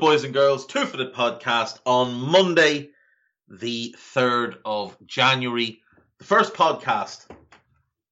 Boys and girls? Two Footed podcast on Monday, the 3rd of January, the first podcast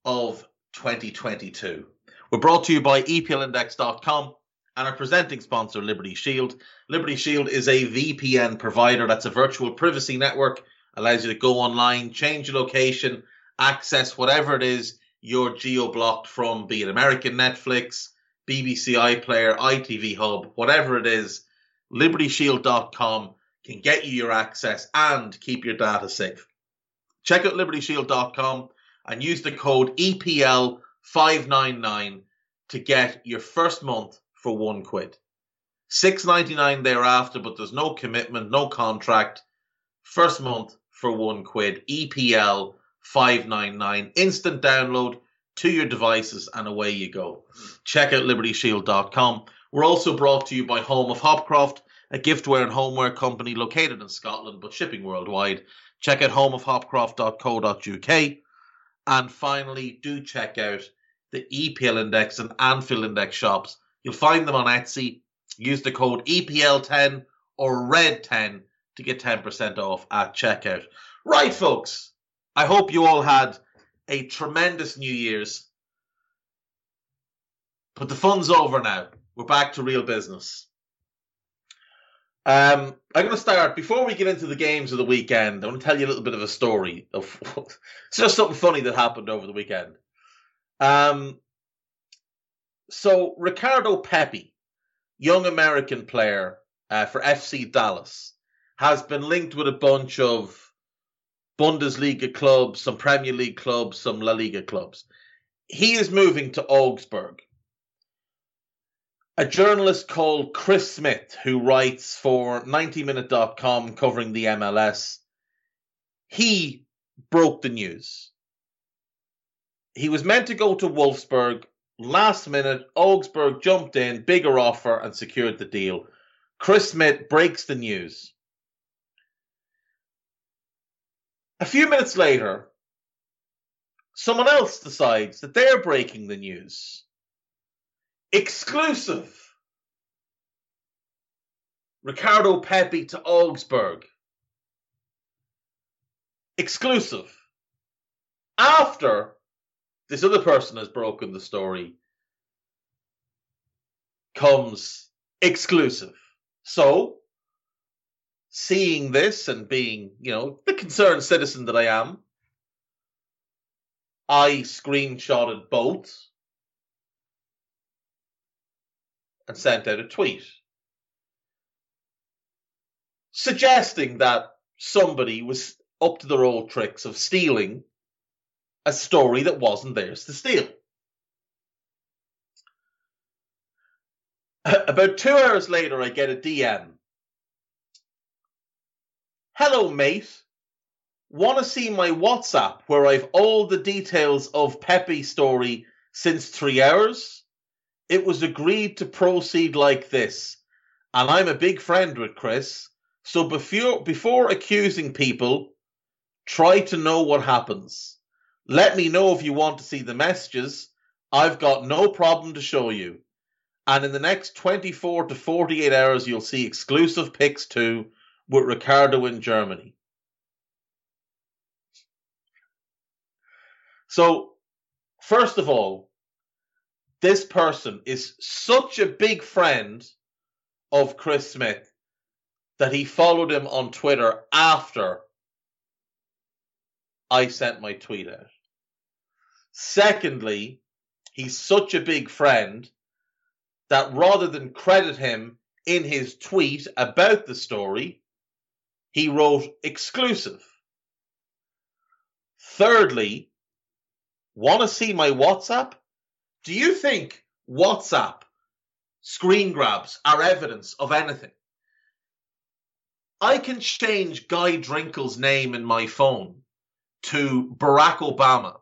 of 2022. We're brought to you by EPLindex.com and our presenting sponsor, Liberty Shield. Liberty Shield is a VPN provider that's a virtual privacy network, allows you to go online, change your location, access whatever it is you're geo blocked from, be it American Netflix BBC iPlayer, ITV Hub, whatever it is, libertyshield.com can get you your access and keep your data safe. Check out libertyshield.com and use the code EPL599 to get your first month for one quid. Six ninety nine thereafter, but there's no commitment, no contract. First month for one quid. EPL five nine nine. Instant download to your devices, and away you go. Check out libertyshield.com. We're also brought to you by Home of Hopcroft, a giftware and homeware company located in Scotland but shipping worldwide. Check out homeofhopcroft.co.uk. And finally, do check out the EPL Index and Anfield Index shops. You'll find them on Etsy. Use the code EPL10 or RED10 to get 10% off at checkout. Right, folks. I hope you all had a tremendous New Year's. But the fun's over now. We're back to real business. Um, I'm going to start before we get into the games of the weekend. I want to tell you a little bit of a story of it's just something funny that happened over the weekend. Um, so Ricardo Pepi, young American player uh, for FC Dallas, has been linked with a bunch of Bundesliga clubs, some Premier League clubs, some La Liga clubs. He is moving to Augsburg. A journalist called Chris Smith, who writes for 90minute.com covering the MLS, he broke the news. He was meant to go to Wolfsburg. Last minute, Augsburg jumped in, bigger offer, and secured the deal. Chris Smith breaks the news. A few minutes later, someone else decides that they're breaking the news. Exclusive. Ricardo Pepi to Augsburg. Exclusive. After this other person has broken the story, comes exclusive. So, seeing this and being, you know, the concerned citizen that I am, I screenshotted both and sent out a tweet suggesting that somebody was up to their old tricks of stealing a story that wasn't theirs to steal. About two hours later, I get a DM Hello, mate. Want to see my WhatsApp where I've all the details of Pepi's story since three hours? It was agreed to proceed like this, and I'm a big friend with Chris, so before, before accusing people, try to know what happens. Let me know if you want to see the messages. I've got no problem to show you. And in the next 24 to 48 hours, you'll see exclusive pics too with Ricardo in Germany. So, first of all, this person is such a big friend of Chris Smith that he followed him on Twitter after I sent my tweet out. Secondly, he's such a big friend that rather than credit him in his tweet about the story, he wrote exclusive. Thirdly, want to see my WhatsApp? Do you think WhatsApp screen grabs are evidence of anything? I can change Guy Drinkle's name in my phone to Barack Obama.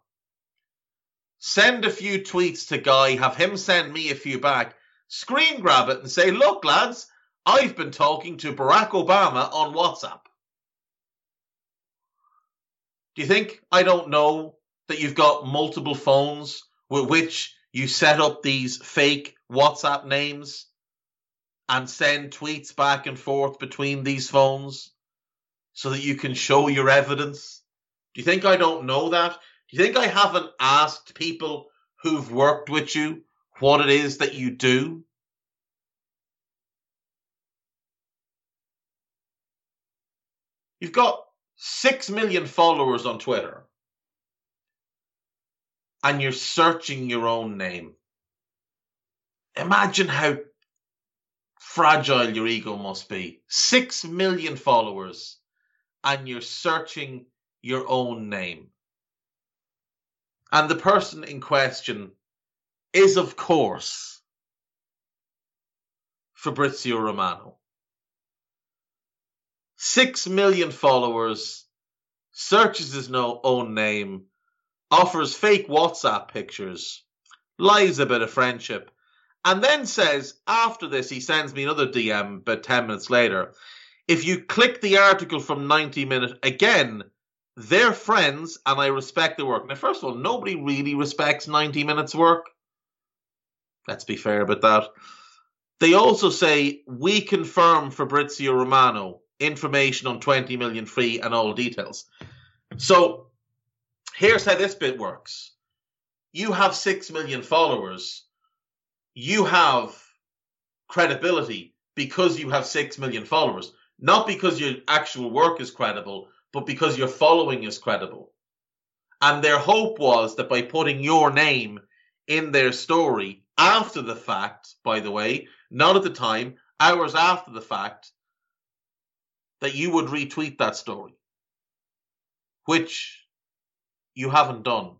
Send a few tweets to Guy, have him send me a few back, screen grab it and say, look, lads, I've been talking to Barack Obama on WhatsApp. Do you think I don't know that you've got multiple phones with which you set up these fake WhatsApp names and send tweets back and forth between these phones so that you can show your evidence? Do you think I don't know that? Do you think I haven't asked people who've worked with you what it is that you do? You've got 6 million followers on Twitter and you're searching your own name. Imagine how fragile your ego must be. 6 million followers and you're searching your own name. And the person in question is, of course, Fabrizio Romano. Six million followers, searches his own name, offers fake WhatsApp pictures, lies about a friendship, and then says, after this, he sends me another DM about 10 minutes later. If you click the article from 90 Minute again, they're friends and I respect the work. Now, first of all, nobody really respects 90 minutes work. Let's be fair about that. They also say, we confirm Fabrizio Romano information on 20 million free and all details. So here's how this bit works. You have 6 million followers. You have credibility because you have 6 million followers, not because your actual work is credible, but because your following is credible. And their hope was that by putting your name in their story after the fact, by the way, not at the time, hours after the fact, that you would retweet that story, which you haven't done.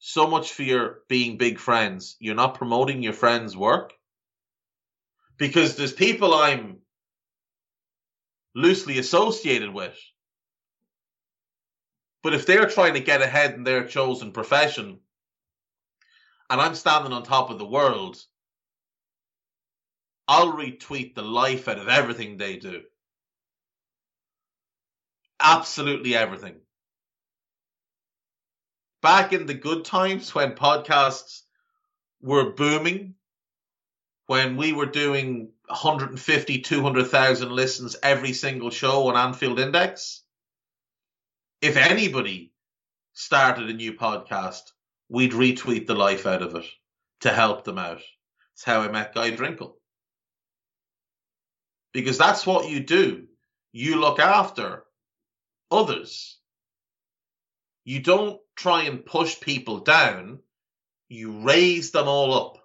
So much for your being big friends. You're not promoting your friends' work. Because there's people I'm loosely associated with. But if they're trying to get ahead in their chosen profession, and I'm standing on top of the world, I'll retweet the life out of everything they do. Absolutely everything. Back in the good times when podcasts were booming, when we were doing 150, 200,000 listens every single show on Anfield Index. If anybody started a new podcast, we'd retweet the life out of it to help them out. It's how I met Guy Drinkle. Because that's what you do. You look after others. You don't try and push people down. You raise them all up.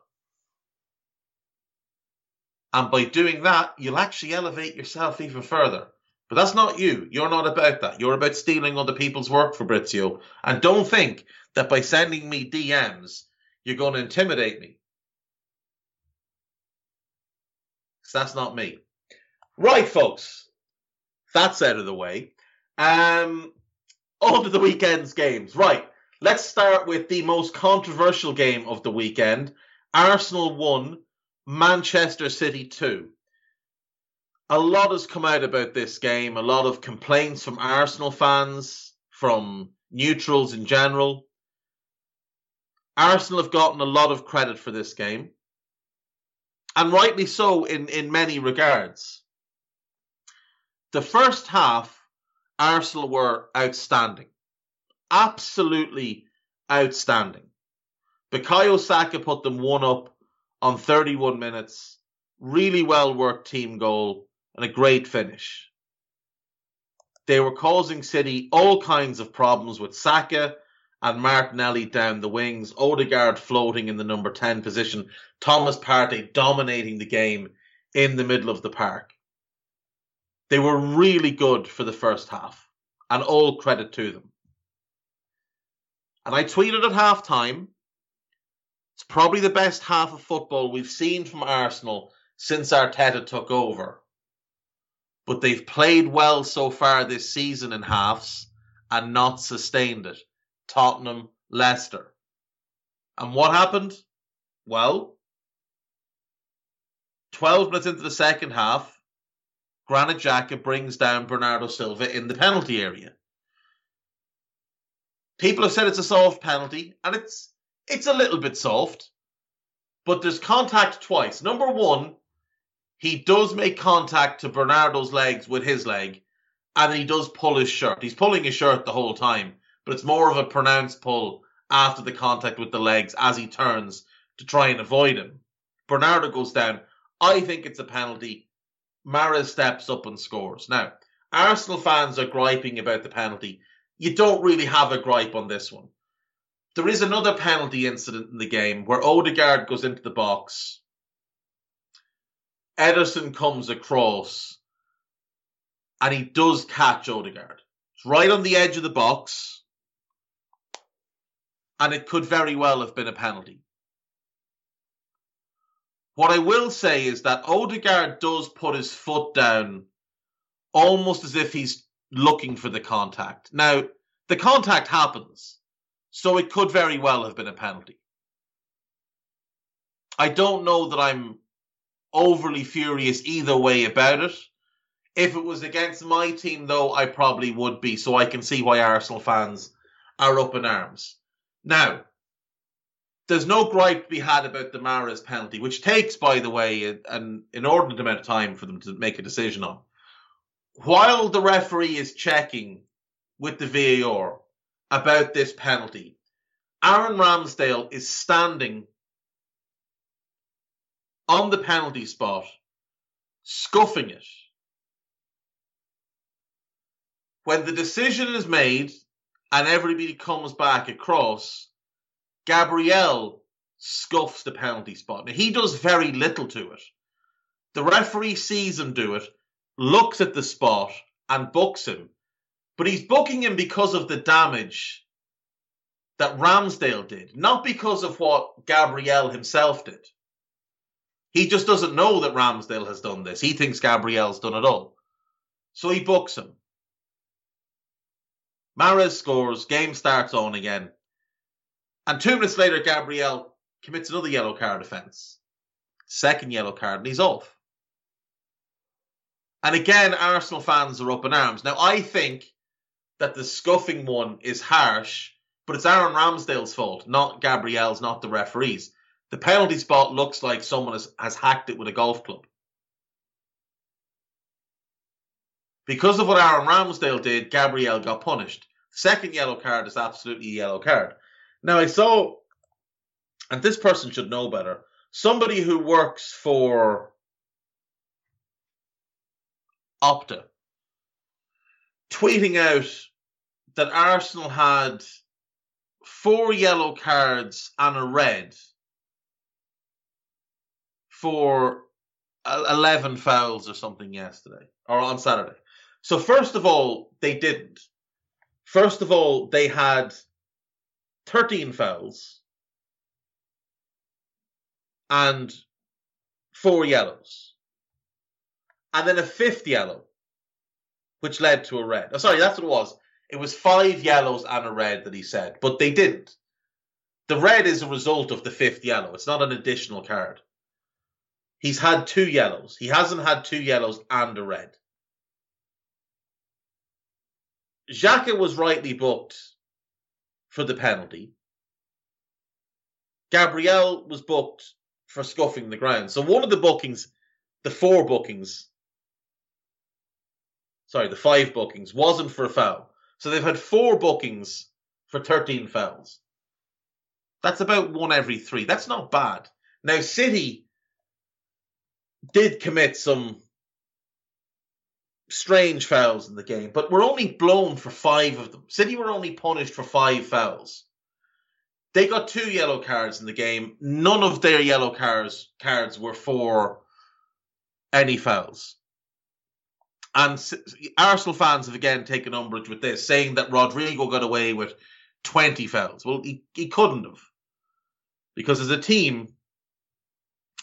And by doing that, you'll actually elevate yourself even further. But that's not you. You're not about that. You're about stealing other people's work, Fabrizio. And don't think that by sending me DMs, you're going to intimidate me. Because that's not me. Right, folks. That's out of the way. Um, on the weekend's games. Right. Let's start with the most controversial game of the weekend. Arsenal won Manchester City 2. A lot has come out about this game, a lot of complaints from Arsenal fans, from neutrals in general. Arsenal have gotten a lot of credit for this game, and rightly so in, in many regards. The first half, Arsenal were outstanding. Absolutely outstanding. Bukayo Saka put them one up on 31 minutes. Really well worked team goal and a great finish. They were causing City all kinds of problems with Saka and Martinelli down the wings, Odegaard floating in the number 10 position, Thomas Partey dominating the game in the middle of the park. They were really good for the first half, and all credit to them. And I tweeted at halftime it's probably the best half of football we've seen from Arsenal since Arteta took over. But they've played well so far this season in halves and not sustained it. Tottenham, Leicester. And what happened? Well, 12 minutes into the second half, Granit Xhaka brings down Bernardo Silva in the penalty area. People have said it's a soft penalty, and it's it's a little bit soft, but there's contact twice. Number one, he does make contact to Bernardo's legs with his leg, and he does pull his shirt. He's pulling his shirt the whole time, but it's more of a pronounced pull after the contact with the legs as he turns to try and avoid him. Bernardo goes down. I think it's a penalty. Mahrez steps up and scores. Now, Arsenal fans are griping about the penalty. You don't really have a gripe on this one. There is another penalty incident in the game where Odegaard goes into the box. Ederson comes across and he does catch Odegaard. It's right on the edge of the box. And it could very well have been a penalty. What I will say is that Odegaard does put his foot down almost as if he's looking for the contact. Now, the contact happens, so it could very well have been a penalty. I don't know that I'm overly furious either way about it. If it was against my team, though, I probably would be, so I can see why Arsenal fans are up in arms. Now, there's no gripe to be had about the Mahrez penalty, which takes, by the way, an inordinate amount of time for them to make a decision on. While the referee is checking with the VAR about this penalty, Aaron Ramsdale is standing on the penalty spot, scuffing it. When the decision is made and everybody comes back across, Gabriel scuffs the penalty spot. Now, he does very little to it. The referee sees him do it, looks at the spot, and books him. But he's booking him because of the damage that Ramsdale did, not because of what Gabriel himself did. He just doesn't know that Ramsdale has done this. He thinks Gabriel's done it all. So he books him. Mahrez scores, game starts on again. And two minutes later, Gabriel commits another yellow card offence. Second yellow card, and he's off. And again, Arsenal fans are up in arms. Now, I think that the scuffing one is harsh, but it's Aaron Ramsdale's fault, not Gabriel's, not the referees. The penalty spot looks like someone has, has hacked it with a golf club. Because of what Aaron Ramsdale did, Gabriel got punished. Second yellow card is absolutely a yellow card. Now I saw, and this person should know better, somebody who works for Opta tweeting out that Arsenal had four yellow cards and a red for 11 fouls or something yesterday or on Saturday. So, first of all, they didn't. First of all, they had 13 fouls and four yellows. And then a fifth yellow, which led to a red. Oh, sorry, that's what it was. It was five yellows and a red that he said, but they didn't. The red is a result of the fifth yellow. It's not an additional card. He's had two yellows. He hasn't had two yellows and a red. Xhaka was rightly booked for the penalty. Gabriel was booked for scuffing the ground. So one of the bookings, the four bookings, sorry, the five bookings wasn't for a foul. So they've had four bookings for 13 fouls. That's about one every three. That's not bad. Now, City did commit some strange fouls in the game, but we're only blown for five of them. City were only punished for five fouls. They got two yellow cards in the game. None of their yellow cards cards were for any fouls. and Arsenal fans have again taken umbrage with this, saying that Rodrigo got away with 20 fouls. Well, he, he couldn't have. Because as a team,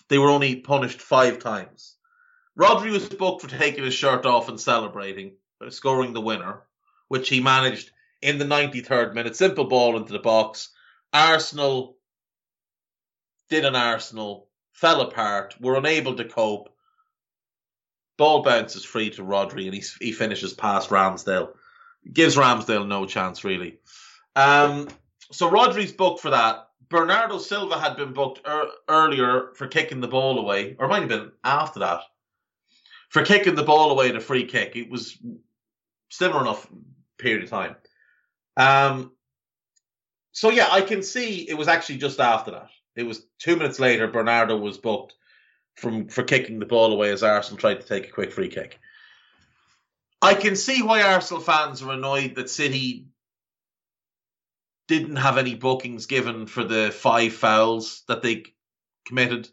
they were only punished five times. Rodri was booked for taking his shirt off and celebrating, scoring the winner, which he managed in the 93rd minute. Simple ball into the box. Arsenal did an Arsenal, fell apart, were unable to cope. Ball bounces free to Rodri and he, he finishes past Ramsdale. Gives Ramsdale no chance, really. Um, so Rodri's booked for that. Bernardo Silva had been booked er- earlier for kicking the ball away, or might have been after that, for kicking the ball away in a free kick. It was similar enough period of time. Um, so yeah, I can see it was actually just after that. It was two minutes later. Bernardo was booked from for kicking the ball away as Arsenal tried to take a quick free kick. I can see why Arsenal fans are annoyed that City didn't have any bookings given for the five fouls that they committed.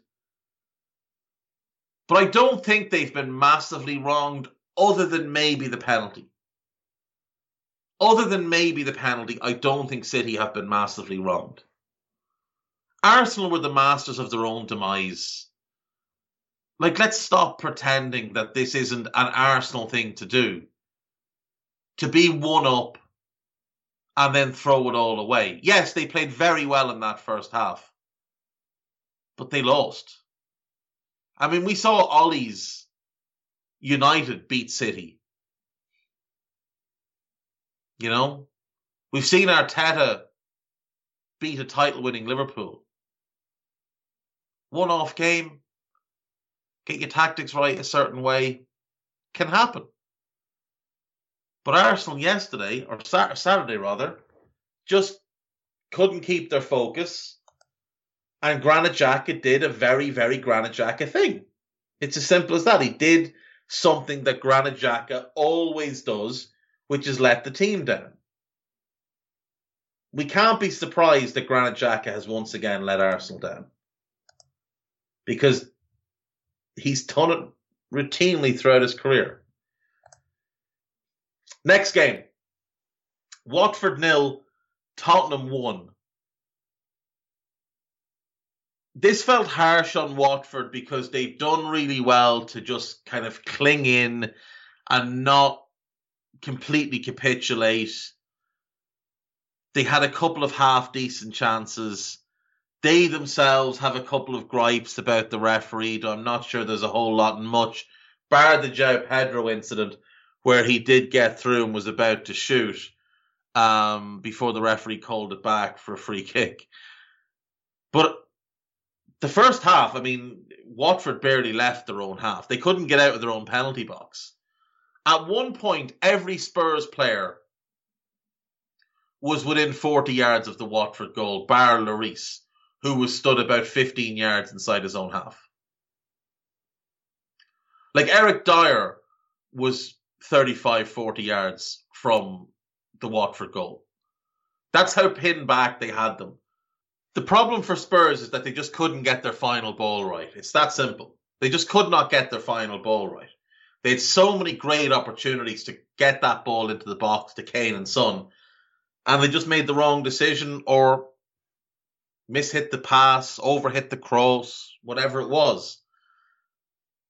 But I don't think they've been massively wronged, other than maybe the penalty. Other than maybe the penalty, I don't think City have been massively wronged. Arsenal were the masters of their own demise. Like, let's stop pretending that this isn't an Arsenal thing to do. To be one up and then throw it all away. Yes, they played very well in that first half, but they lost. I mean, we saw Ole's United beat City. You know, we've seen Arteta beat a title winning Liverpool. One off game, get your tactics right a certain way, can happen. But Arsenal yesterday, or Saturday rather, just couldn't keep their focus. And Granit Xhaka did a very, very Granit Xhaka thing. It's as simple as that. He did something that Granit Xhaka always does, which is let the team down. We can't be surprised that Granit Xhaka has once again let Arsenal down. Because he's done it routinely throughout his career. Next game. Watford nil, Tottenham one. This felt harsh on Watford because they've done really well to just kind of cling in and not completely capitulate. They had a couple of half decent chances. They themselves have a couple of gripes about the referee. I'm not sure there's a whole lot and much, bar the João Pedro incident, where he did get through and was about to shoot um, before the referee called it back for a free kick. But the first half, I mean, Watford barely left their own half. They couldn't get out of their own penalty box. At one point, every Spurs player was within 40 yards of the Watford goal, bar Lloris, who was stood about 15 yards inside his own half. Like Eric Dier was 35, 40 yards from the Watford goal. That's how pinned back they had them. The problem for Spurs is that they just couldn't get their final ball right. It's that simple. They just could not get their final ball right. They had so many great opportunities to get that ball into the box to Kane and Son, and they just made the wrong decision or mishit the pass, overhit the cross, whatever it was.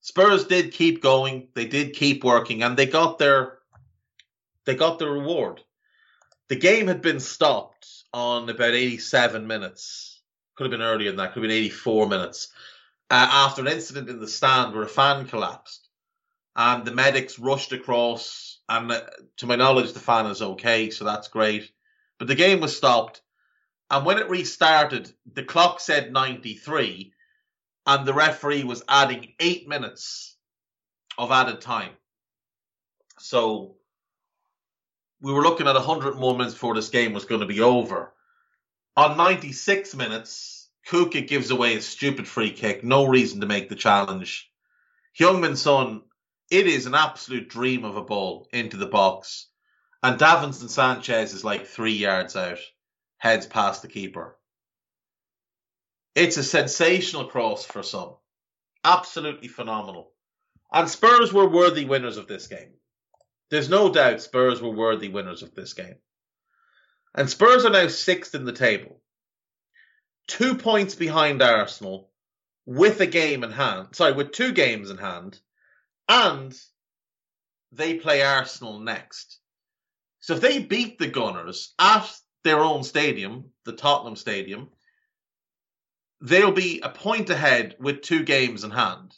Spurs did keep going. They did keep working, and they got their they got the reward. The game had been stopped on about 87 minutes. Could have been earlier than that. Could have been 84 minutes uh, after an incident in the stand where a fan collapsed, and the medics rushed across. And uh, to my knowledge, the fan is okay, so that's great. But the game was stopped, and when it restarted, the clock said 93 and the referee was adding eight minutes of added time. So we were looking at 100 more minutes before this game was going to be over. On 96 minutes, Kucka gives away a stupid free kick, no reason to make the challenge. Heung-min Son, it is an absolute dream of a ball into the box. And Davinson Sanchez is like three yards out, heads past the keeper. It's a sensational cross for some. Absolutely phenomenal. And Spurs were worthy winners of this game. There's no doubt Spurs were worthy winners of this game. And Spurs are now sixth in the table. Two points behind Arsenal with a game in hand. Sorry, with two games in hand. And they play Arsenal next. So if they beat the Gunners at their own stadium, the Tottenham Stadium, they'll be a point ahead with two games in hand.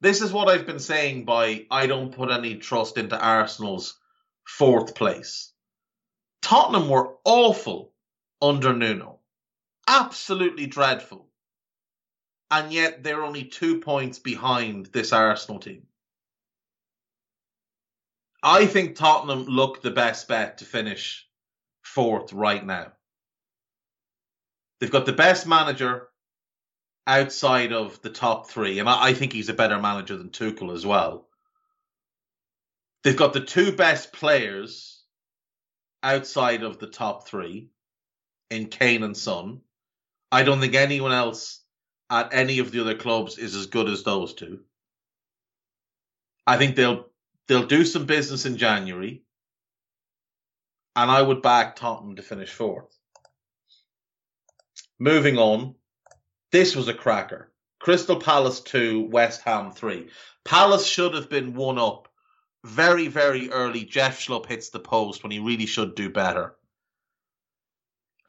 This is what I've been saying by I don't put any trust into Arsenal's fourth place. Tottenham were awful under Nuno. Absolutely dreadful. And yet they're only two points behind this Arsenal team. I think Tottenham look the best bet to finish fourth right now. They've got the best manager outside of the top three, and I, I think he's a better manager than Tuchel as well. They've got the two best players outside of the top three in Kane and Son. I don't think anyone else at any of the other clubs is as good as those two. I think they'll they'll do some business in January, and I would back Tottenham to finish fourth. Moving on, this was a cracker. Crystal Palace 2, West Ham 3. Palace should have been one up very, very early. Jeff Schlupp hits the post when he really should do better.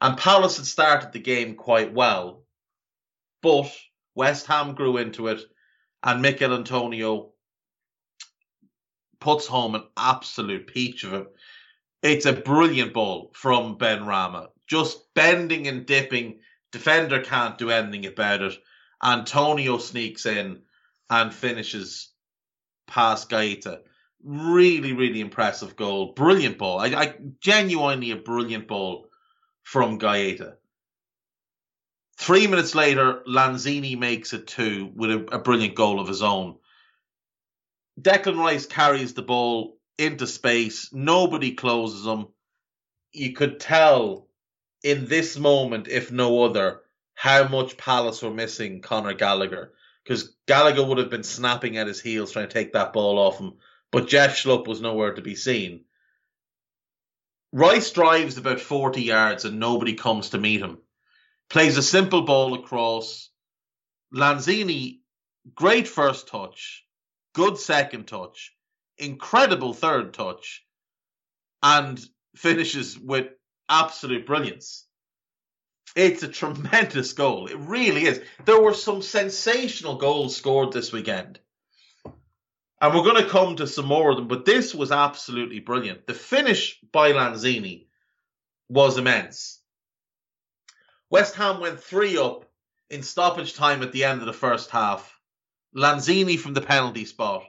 And Palace had started the game quite well, but West Ham grew into it, and Michail Antonio puts home an absolute peach of it. It's a brilliant ball from Benrahma, just bending and dipping Defender can't do anything about it. Antonio sneaks in and finishes past Guaita. Really, really impressive goal. Brilliant ball. I, I genuinely a brilliant ball from Guaita. Three minutes later, Lanzini makes it two with a, a brilliant goal of his own. Declan Rice carries the ball into space. Nobody closes him. You could tell in this moment, if no other, how much Palace were missing Conor Gallagher. Because Gallagher would have been snapping at his heels trying to take that ball off him, but Jeff Schlupp was nowhere to be seen. Rice drives about 40 yards and nobody comes to meet him. Plays a simple ball across. Lanzini, great first touch, good second touch, incredible third touch, and finishes with absolute brilliance. It's a tremendous goal. It really is. There were some sensational goals scored this weekend. And we're going to come to some more of them, but this was absolutely brilliant. The finish by Lanzini was immense. West Ham went three up in stoppage time at the end of the first half. Lanzini from the penalty spot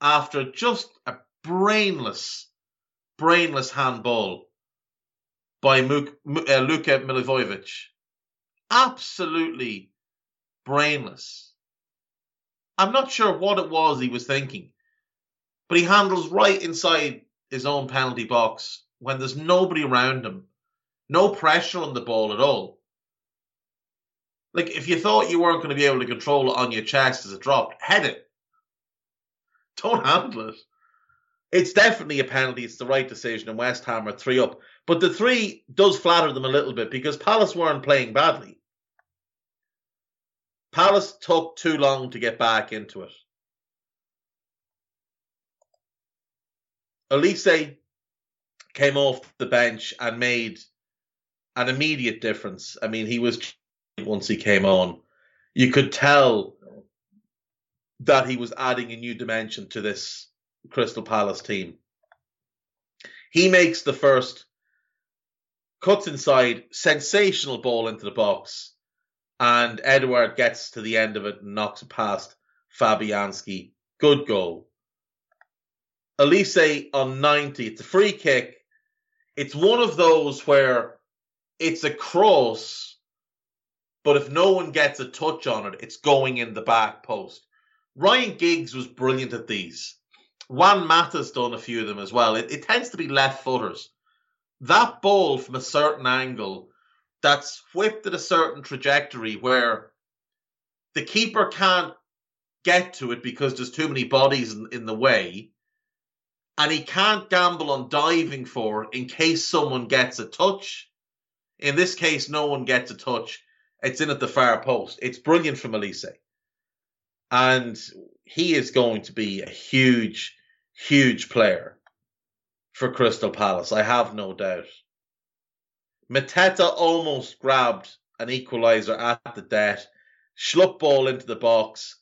after just a brainless, brainless handball by Muk, uh, Luka Milivojevic. Absolutely brainless. I'm not sure what it was he was thinking, but he handles right inside his own penalty box when there's nobody around him, no pressure on the ball at all. Like if you thought you weren't going to be able to control it on your chest as it dropped, head it. Don't handle it. It's definitely a penalty. It's the right decision, and West Ham are three up. But the three does flatter them a little bit because Palace weren't playing badly. Palace took too long to get back into it. Olise came off the bench and made an immediate difference. I mean, he was once he came on. You could tell that he was adding a new dimension to this Crystal Palace team. He makes the first, cuts inside, sensational ball into the box, and Edouard gets to the end of it and knocks it past Fabianski. Good goal. Olise on 90, it's a free kick. It's one of those where it's a cross, but if no one gets a touch on it, it's going in the back post. Ryan Giggs was brilliant at these. Juan Mata's done a few of them as well. It, it tends to be left footers. That ball from a certain angle that's whipped at a certain trajectory where the keeper can't get to it because there's too many bodies in, in the way. And he can't gamble on diving for it in case someone gets a touch. In this case, no one gets a touch. It's in at the far post. It's brilliant from Olise. And he is going to be a huge, huge player for Crystal Palace. I have no doubt. Mateta almost grabbed an equaliser at the death. Schlupp ball into the box.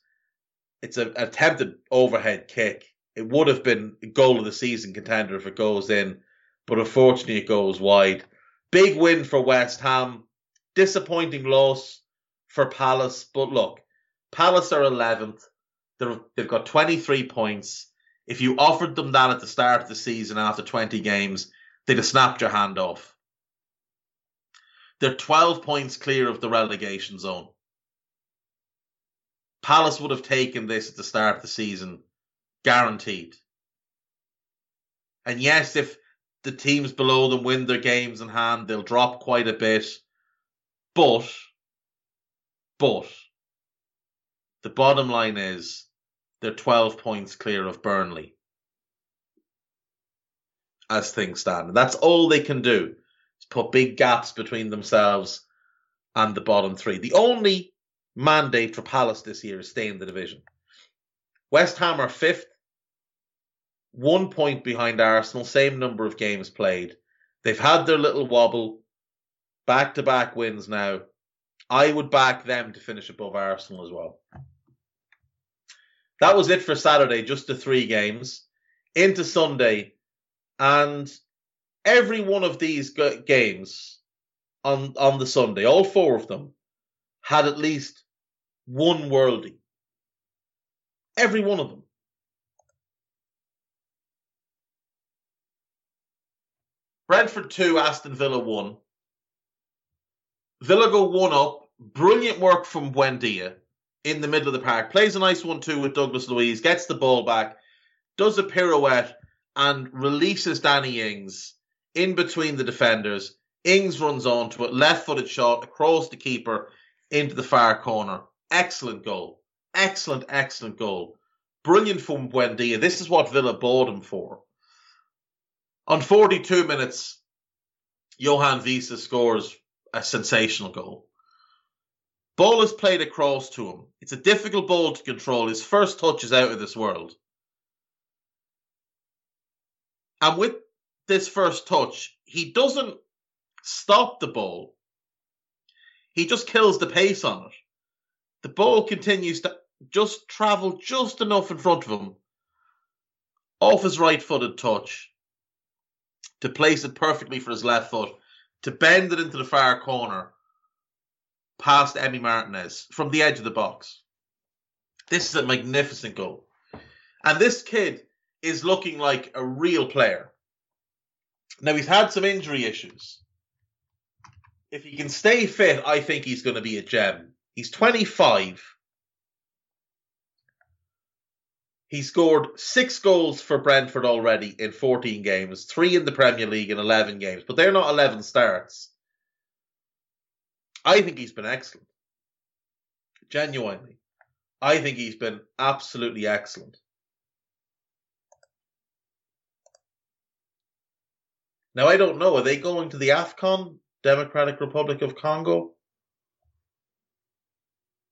It's an attempted overhead kick. It would have been goal of the season contender if it goes in, but unfortunately it goes wide. Big win for West Ham. Disappointing loss for Palace, but look, Palace are 11th. They're, they've got 23 points. If you offered them that at the start of the season after 20 games, they'd have snapped your hand off. They're 12 points clear of the relegation zone. Palace would have taken this at the start of the season, guaranteed. And yes, if the teams below them win their games in hand, they'll drop quite a bit. But, but, the bottom line is they're 12 points clear of Burnley as things stand. And That's all they can do put big gaps between themselves and the bottom three. The only mandate for Palace this year is stay in the division. West Ham are fifth, one point behind Arsenal, same number of games played. They've had their little wobble, back to back wins now. I would back them to finish above Arsenal as well. That was it for Saturday, just the three games. Into Sunday, and every one of these games on on the Sunday, all four of them, had at least one worldie. Every one of them. Brentford 2, Aston Villa 1. Villa go 1 up. Brilliant work from Buendia in the middle of the park. Plays a nice one too with Douglas Luiz. Gets the ball back. Does a pirouette and releases Danny Ings in between the defenders. Ings runs onto it, left footed shot across the keeper into the far corner. Excellent goal. Excellent, excellent goal. Brilliant from Buendia. This is what Villa bought him for. On 42 minutes, Yoane Wissa scores a sensational goal. Ball is played across to him. It's a difficult ball to control. His first touch is out of this world. And with this first touch, he doesn't stop the ball. He just kills the pace on it. The ball continues to just travel just enough in front of him, off his right footed touch, to place it perfectly for his left foot, to bend it into the far corner, past Emi Martinez from the edge of the box. This is a magnificent goal. And this kid is looking like a real player. Now he's had some injury issues. If he can stay fit, I think he's going to be a gem. He's 25. He scored six goals for Brentford already in 14 games, three in the Premier League in 11 games, but they're not 11 starts. I think he's been excellent. Genuinely. I think he's been absolutely excellent. Now I don't know. Are they going to the AFCON, Democratic Republic of Congo?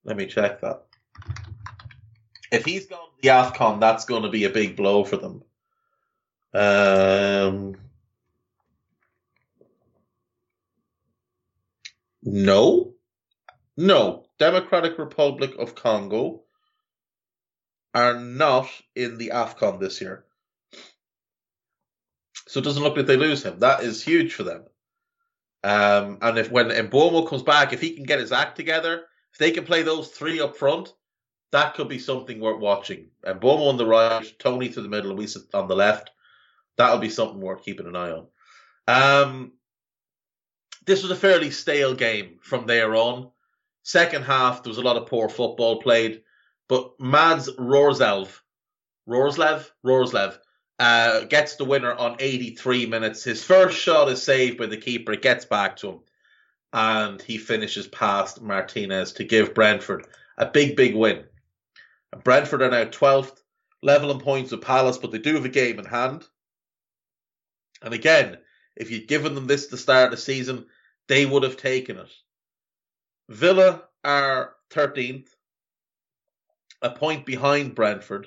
Let me check that. If he's going to the AFCON, that's going to be a big blow for them. Um, no, no. Democratic Republic of Congo are not in the AFCON this year. So it doesn't look like they lose him. That is huge for them. Um, and if when Mbeumo comes back, if he can get his act together, if they can play those three up front, that could be something worth watching. Mbeumo on the right, Toney to the middle, sit on the left. That'll be something worth keeping an eye on. Um, this was a fairly stale game from there on. Second half, there was a lot of poor football played, but Mads Roerslev, Roerslev, Roerslev uh, gets the winner on 83 minutes. His first shot is saved by the keeper. It gets back to him. And he finishes past Martinez to give Brentford a big, big win. And Brentford are now 12th, level in points with Palace, but they do have a game in hand. And again, if you'd given them this to start the season, they would have taken it. Villa are 13th, a point behind Brentford.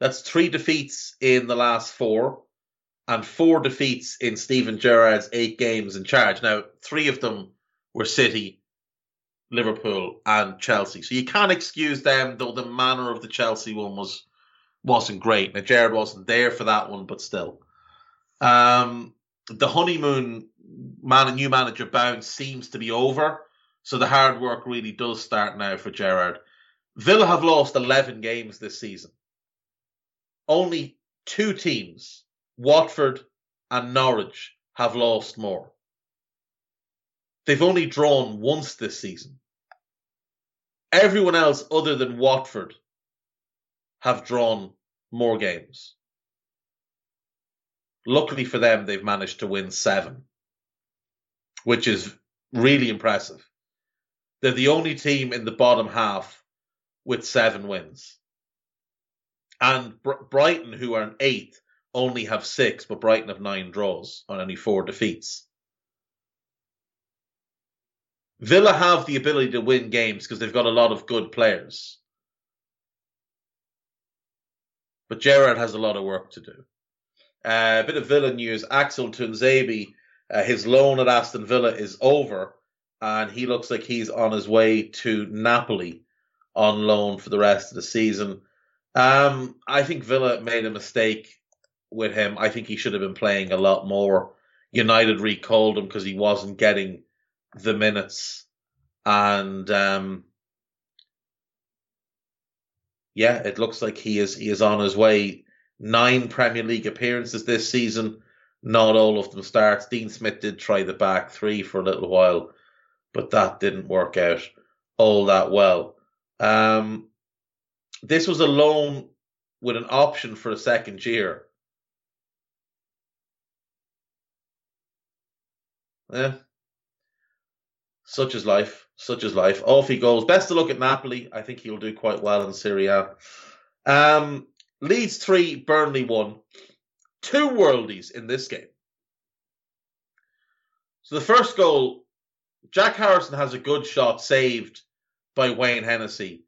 That's three defeats in the last four and four defeats in Steven Gerrard's eight games in charge. Now, three of them were City, Liverpool, and Chelsea. So you can't excuse them, though the manner of the Chelsea one was wasn't great. Now Gerrard wasn't there for that one, but still. Um, the honeymoon man and new manager bounce seems to be over. So the hard work really does start now for Gerrard. Villa have lost 11 games this season. Only two teams, Watford and Norwich, have lost more. They've only drawn once this season. Everyone else, other than Watford, have drawn more games. Luckily for them, they've managed to win seven, which is really impressive. They're the only team in the bottom half with seven wins. And Br- Brighton, who are an eighth, only have six, but Brighton have nine draws on only four defeats. Villa have the ability to win games because they've got a lot of good players. But Gerrard has a lot of work to do. Uh, a bit of Villa news. Axel Tuanzebe, uh, his loan at Aston Villa is over, and he looks like he's on his way to Napoli on loan for the rest of the season. Um, I think Villa made a mistake with him. I think he should have been playing a lot more. United recalled him because he wasn't getting the minutes, and um, yeah, it looks like he is he is on his way. Nine Premier League appearances this season, not all of them starts. Dean Smith did try the back three for a little while, but that didn't work out all that well. Um, this was a loan with an option for a second year. Yeah. Such is life. Such is life. Off he goes. Best of luck at Napoli. I think he'll do quite well in Serie A. Um, Leeds 3, Burnley 1. Two worldies in this game. So the first goal, Jack Harrison has a good shot saved by Wayne Hennessy.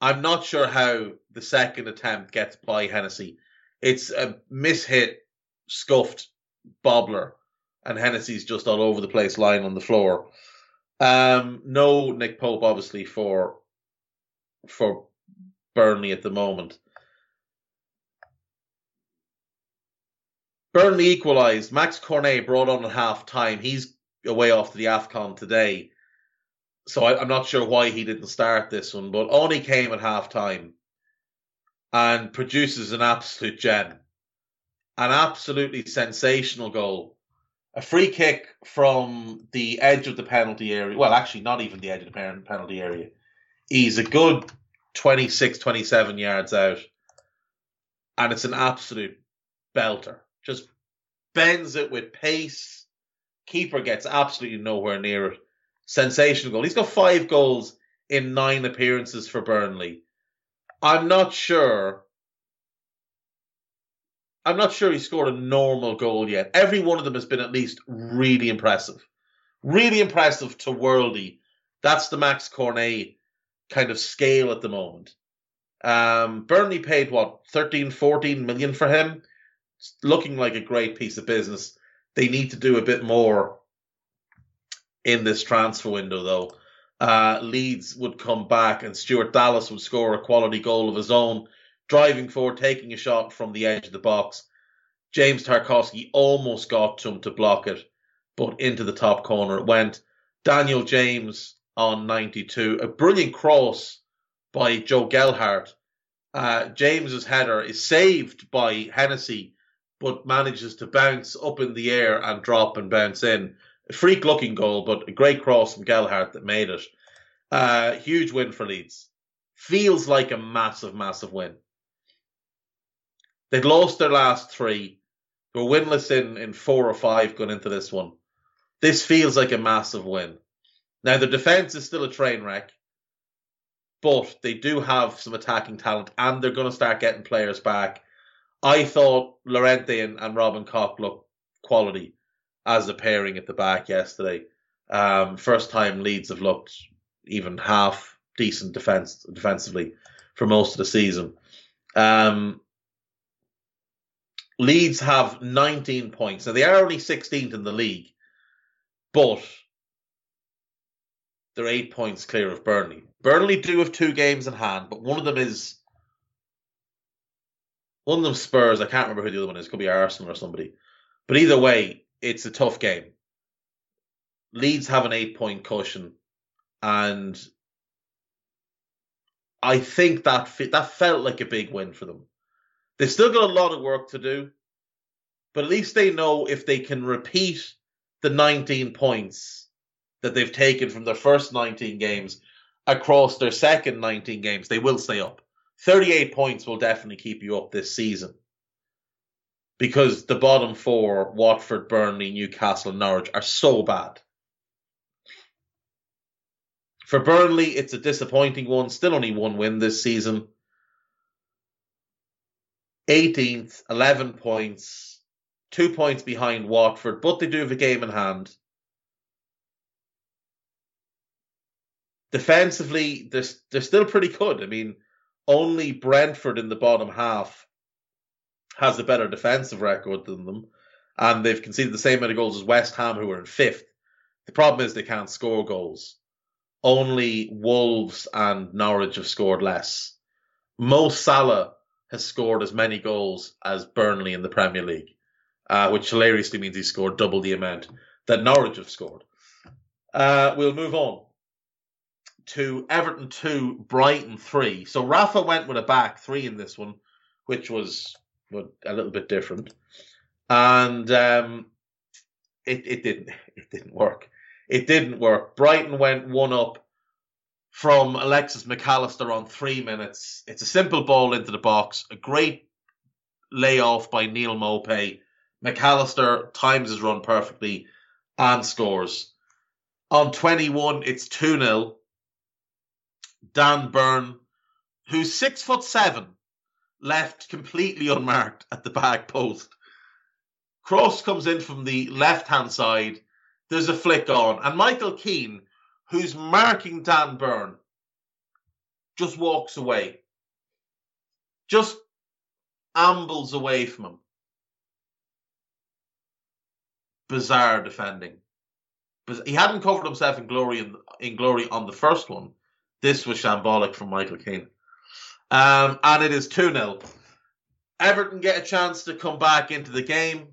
I'm not sure how the second attempt gets by Hennessy. It's a mishit, scuffed bobbler, and Hennessy's just all over the place lying on the floor. Um, no Nick Pope, obviously, for for Burnley at the moment. Burnley equalised. Max Cornet brought on at half time. He's away off to the AFCON today. So I, am not sure why he didn't start this one, but Oni came at half time and produces an absolute gem. An absolutely sensational goal. A free kick from the edge of the penalty area. Well, actually, not even the edge of the penalty area. He's a good 26, 27 yards out. And it's an absolute belter. Just bends it with pace. Keeper gets absolutely nowhere near it sensational goal. He's got five goals in nine appearances for Burnley. I'm not sure. I'm not sure he scored a normal goal yet. Every one of them has been at least really impressive. Really impressive to worldy. That's the Max Cornet kind of scale at the moment. Um, Burnley paid what 13, 14 million for him. Looking like a great piece of business. They need to do a bit more in this transfer window, though. Uh, Leeds would come back and Stuart Dallas would score a quality goal of his own, driving forward, taking a shot from the edge of the box. James Tarkowski almost got to him to block it, but into the top corner it went. Daniel James on 92, a brilliant cross by Joe Gelhardt. Uh, James's header is saved by Hennessy, but manages to bounce up in the air and drop and bounce in a freak looking goal, but a great cross from Gelhardt that made it. Uh, huge win for Leeds. Feels like a massive, massive win. They'd lost their last three. They were winless in, in four or five going into this one. This feels like a massive win. Now, the defence is still a train wreck. but they do have some attacking talent and they're going to start getting players back. I thought Llorente and, and Robin Koch looked quality as a pairing at the back yesterday. Um, first time Leeds have looked even half decent defense defensively for most of the season. Um, Leeds have 19 points. Now they are only 16th in the league, but they're eight points clear of Burnley. Burnley do have two games in hand, but one of them is one of them Spurs. I can't remember who the other one is. Could be Arsenal or somebody. But either way, it's a tough game. Leeds have an eight point cushion, and I think that that felt like a big win for them. They've still got a lot of work to do, but at least they know if they can repeat the 19 points that they've taken from their first 19 games across their second 19 games, they will stay up. 38 points will definitely keep you up this season because the bottom four, Watford, Burnley, Newcastle, Norwich, are so bad. For Burnley, it's a disappointing one. Still only one win this season. 18th, 11 points, two points behind Watford, but they do have a game in hand. Defensively, they're, they're still pretty good. I mean, only Brentford in the bottom half has a better defensive record than them, and they've conceded the same amount of goals as West Ham, who are in fifth. The problem is they can't score goals. Only Wolves and Norwich have scored less. Mo Salah has scored as many goals as Burnley in the Premier League, uh, which hilariously means he scored double the amount that Norwich have scored. Uh, we'll move on to Everton 2, Brighton 3. So Rafa went with a back three in this one, which was a little bit different. And um, it, it didn't it didn't work. It didn't work. Brighton went one up from Alexis Mac Allister on three minutes. It's a simple ball into the box, a great layoff by Neal Maupay. Mac Allister times his run perfectly and scores. On 21, it's 2 0. Dan Burn, who's six foot seven, left completely unmarked at the back post. Cross comes in from the left hand side. There's a flick on, and Michael Keane, who's marking Dan Burn, just walks away. Just ambles away from him. Bizarre defending. He hadn't covered himself in glory in, in glory on the first one, this was shambolic from Michael Keane. Um, and it is 2 0. Everton get a chance to come back into the game.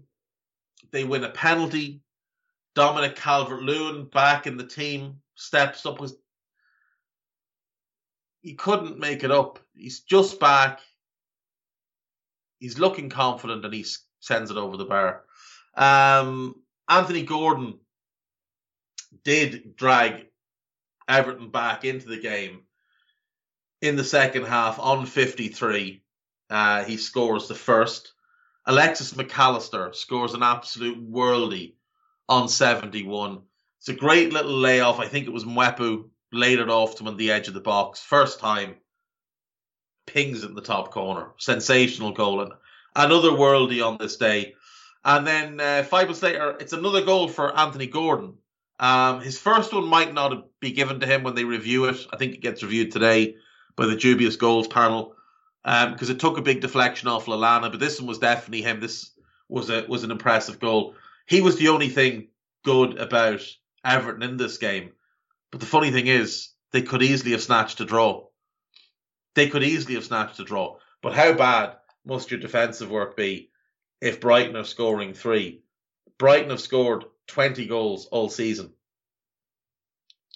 They win a penalty. Dominic Calvert Lewin back in the team steps up. He couldn't make it up. He's just back. He's looking confident and he sends it over the bar. Um, Anthony Gordon did drag Everton back into the game in the second half on 53. Uh, he scores the first. Alexis Mac Allister scores an absolute worldy on 71. It's a great little layoff. I think it was Mwepu laid it off to him on the edge of the box. First time, pings in the top corner. Sensational goal. And another worldy on this day. And then uh, five minutes later, it's another goal for Anthony Gordon. Um, his first one might not be given to him when they review it. I think it gets reviewed today by the dubious goals panel because um, it took a big deflection off Lallana. But this one was definitely him. This was a was an impressive goal. He was the only thing good about Everton in this game. But the funny thing is, they could easily have snatched a draw. They could easily have snatched a draw. But how bad must your defensive work be if Brighton are scoring three? Brighton have scored 20 goals all season.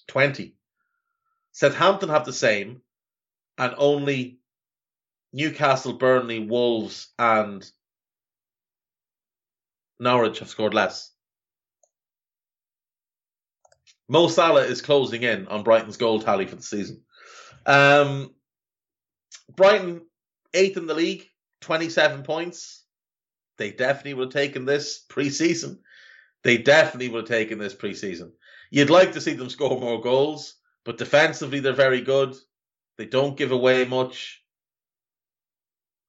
20. Southampton have the same, and only Newcastle, Burnley, Wolves, and Norwich have scored less. Mo Salah is closing in on Brighton's goal tally for the season. Um, Brighton, eighth in the league, 27 points. They definitely would have taken this pre season. They definitely would have taken this preseason. You'd like to see them score more goals, but defensively they're very good. They don't give away much.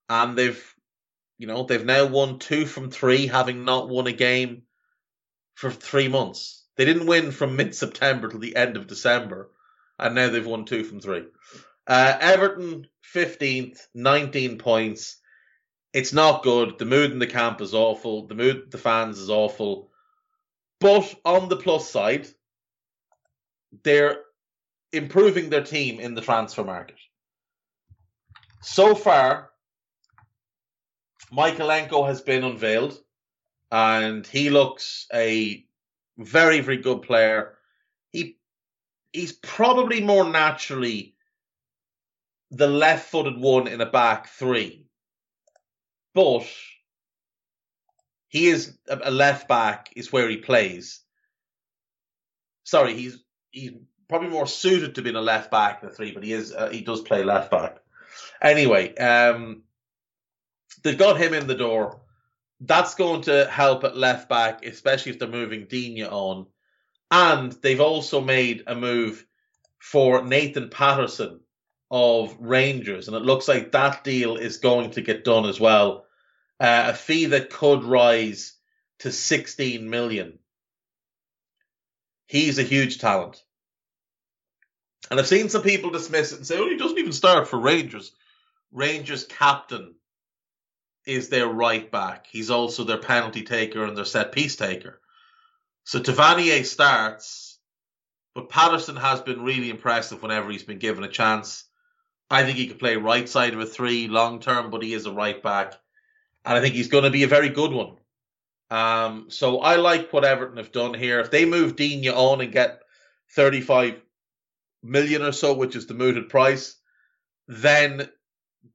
And they've, you know, they've now won two from three, having not won a game for three months. They didn't win from mid September till the end of December, and now they've won two from three. Uh, Everton, 15th, 19 points. It's not good. The mood in the camp is awful. The mood the fans is awful. But on the plus side, they're improving their team in the transfer market. So far, Mykolenko has been unveiled, and he looks a very, very good player. He he's probably more naturally the left-footed one in a back three, but he is a left back is where he plays. Sorry, he's he's probably more suited to being a left back than a three, but he is uh, he does play left back. Anyway, um, they've got him in the door. That's going to help at left back, especially if they're moving Digne on. And they've also made a move for Nathan Patterson of Rangers, and it looks like that deal is going to get done as well. Uh, a fee that could rise to 16 million. He's a huge talent. And I've seen some people dismiss it and say, oh, he doesn't even start for Rangers. Rangers captain is their right back. He's also their penalty taker and their set piece taker. So Tavernier starts, but Patterson has been really impressive whenever he's been given a chance. I think he could play right side of a three long term, but he is a right back. And I think he's going to be a very good one. Um, so I like what Everton have done here. If they move Digne on and get 35 million or so, which is the mooted price, then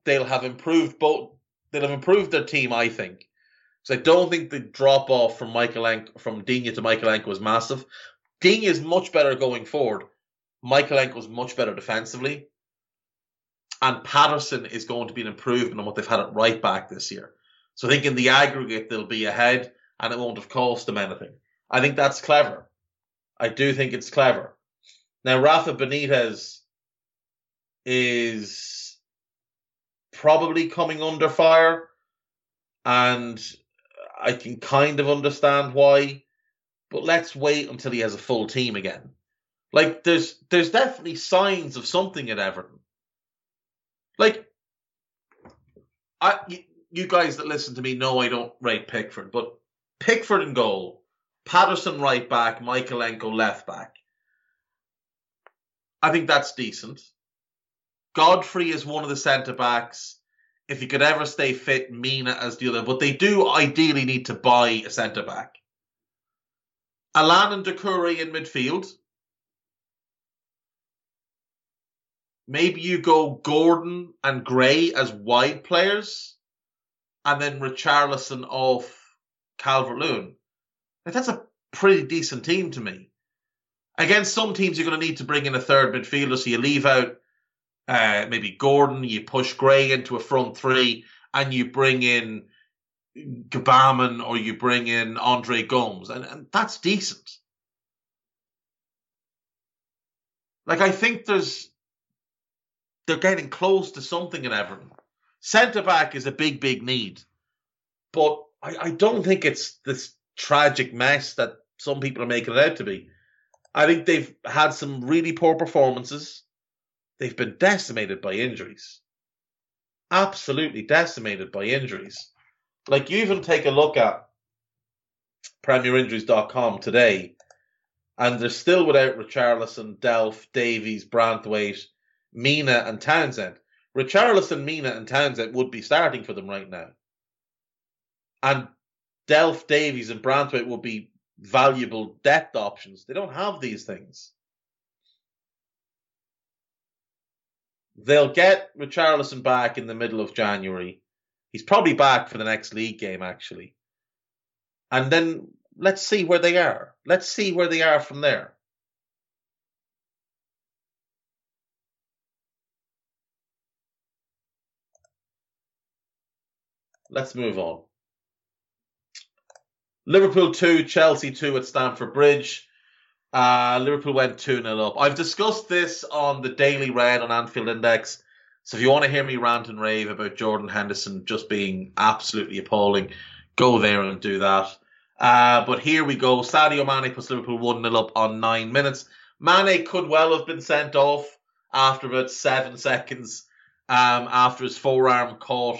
they'll have improved both. They'll have improved their team, I think. Because I don't think the drop off from Mykolenko from Digne to Mykolenko was massive. Digne is much better going forward. Michael Mykolenko is much better defensively. And Patterson is going to be an improvement on what they've had at right back this year. So I think in the aggregate they'll be ahead and it won't have cost them anything. I think that's clever. I do think it's clever. Now, Rafa Benitez is probably coming under fire, and I can kind of understand why. But let's wait until he has a full team again. Like, there's there's definitely signs of something at Everton. Like, I you guys that listen to me know I don't rate Pickford, but Pickford in goal, Patterson right back, Mykolenko left back. I think that's decent. Godfrey is one of the centre backs. If he could ever stay fit, Mina as the other, but they do ideally need to buy a centre back. Allan and Doucouré in midfield. Maybe you go Gordon and Gray as wide players, and then Richarlison off Calvert Lewin. that's a pretty decent team to me. Against some teams, you're going to need to bring in a third midfielder, so you leave out uh, maybe Gordon, you push Gray into a front three, and you bring in Gbamin or you bring in Andre Gomes, and, and that's decent. Like I think there's they're getting close to something in Everton. Centre back is a big, big need, but I, I don't think it's this tragic mess that some people are making it out to be. I think they've had some really poor performances. They've been decimated by injuries. Absolutely decimated by injuries. Like you even take a look at PremierInjuries.com today, and they're still without Richarlison, Delph, Davies, Branthwaite, Mina, and Townsend. Richarlison, Mina, and Townsend would be starting for them right now. And Delph, Davies, and Branthwaite would be valuable depth options. They don't have these things. They'll get Richarlison back in the middle of January. He's probably back for the next league game, actually. And then let's see where they are. Let's see where they are from there. Let's move on. Liverpool 2, Chelsea 2 at Stamford Bridge. Uh, Liverpool went 2 0 up. I've discussed this on the Daily Red on Anfield Index. So if you want to hear me rant and rave about Jordan Henderson just being absolutely appalling, go there and do that. Uh, but here we go. Sadio Mane puts Liverpool 1 0 up on nine minutes. Mane could well have been sent off after about seven seconds um, after his forearm caught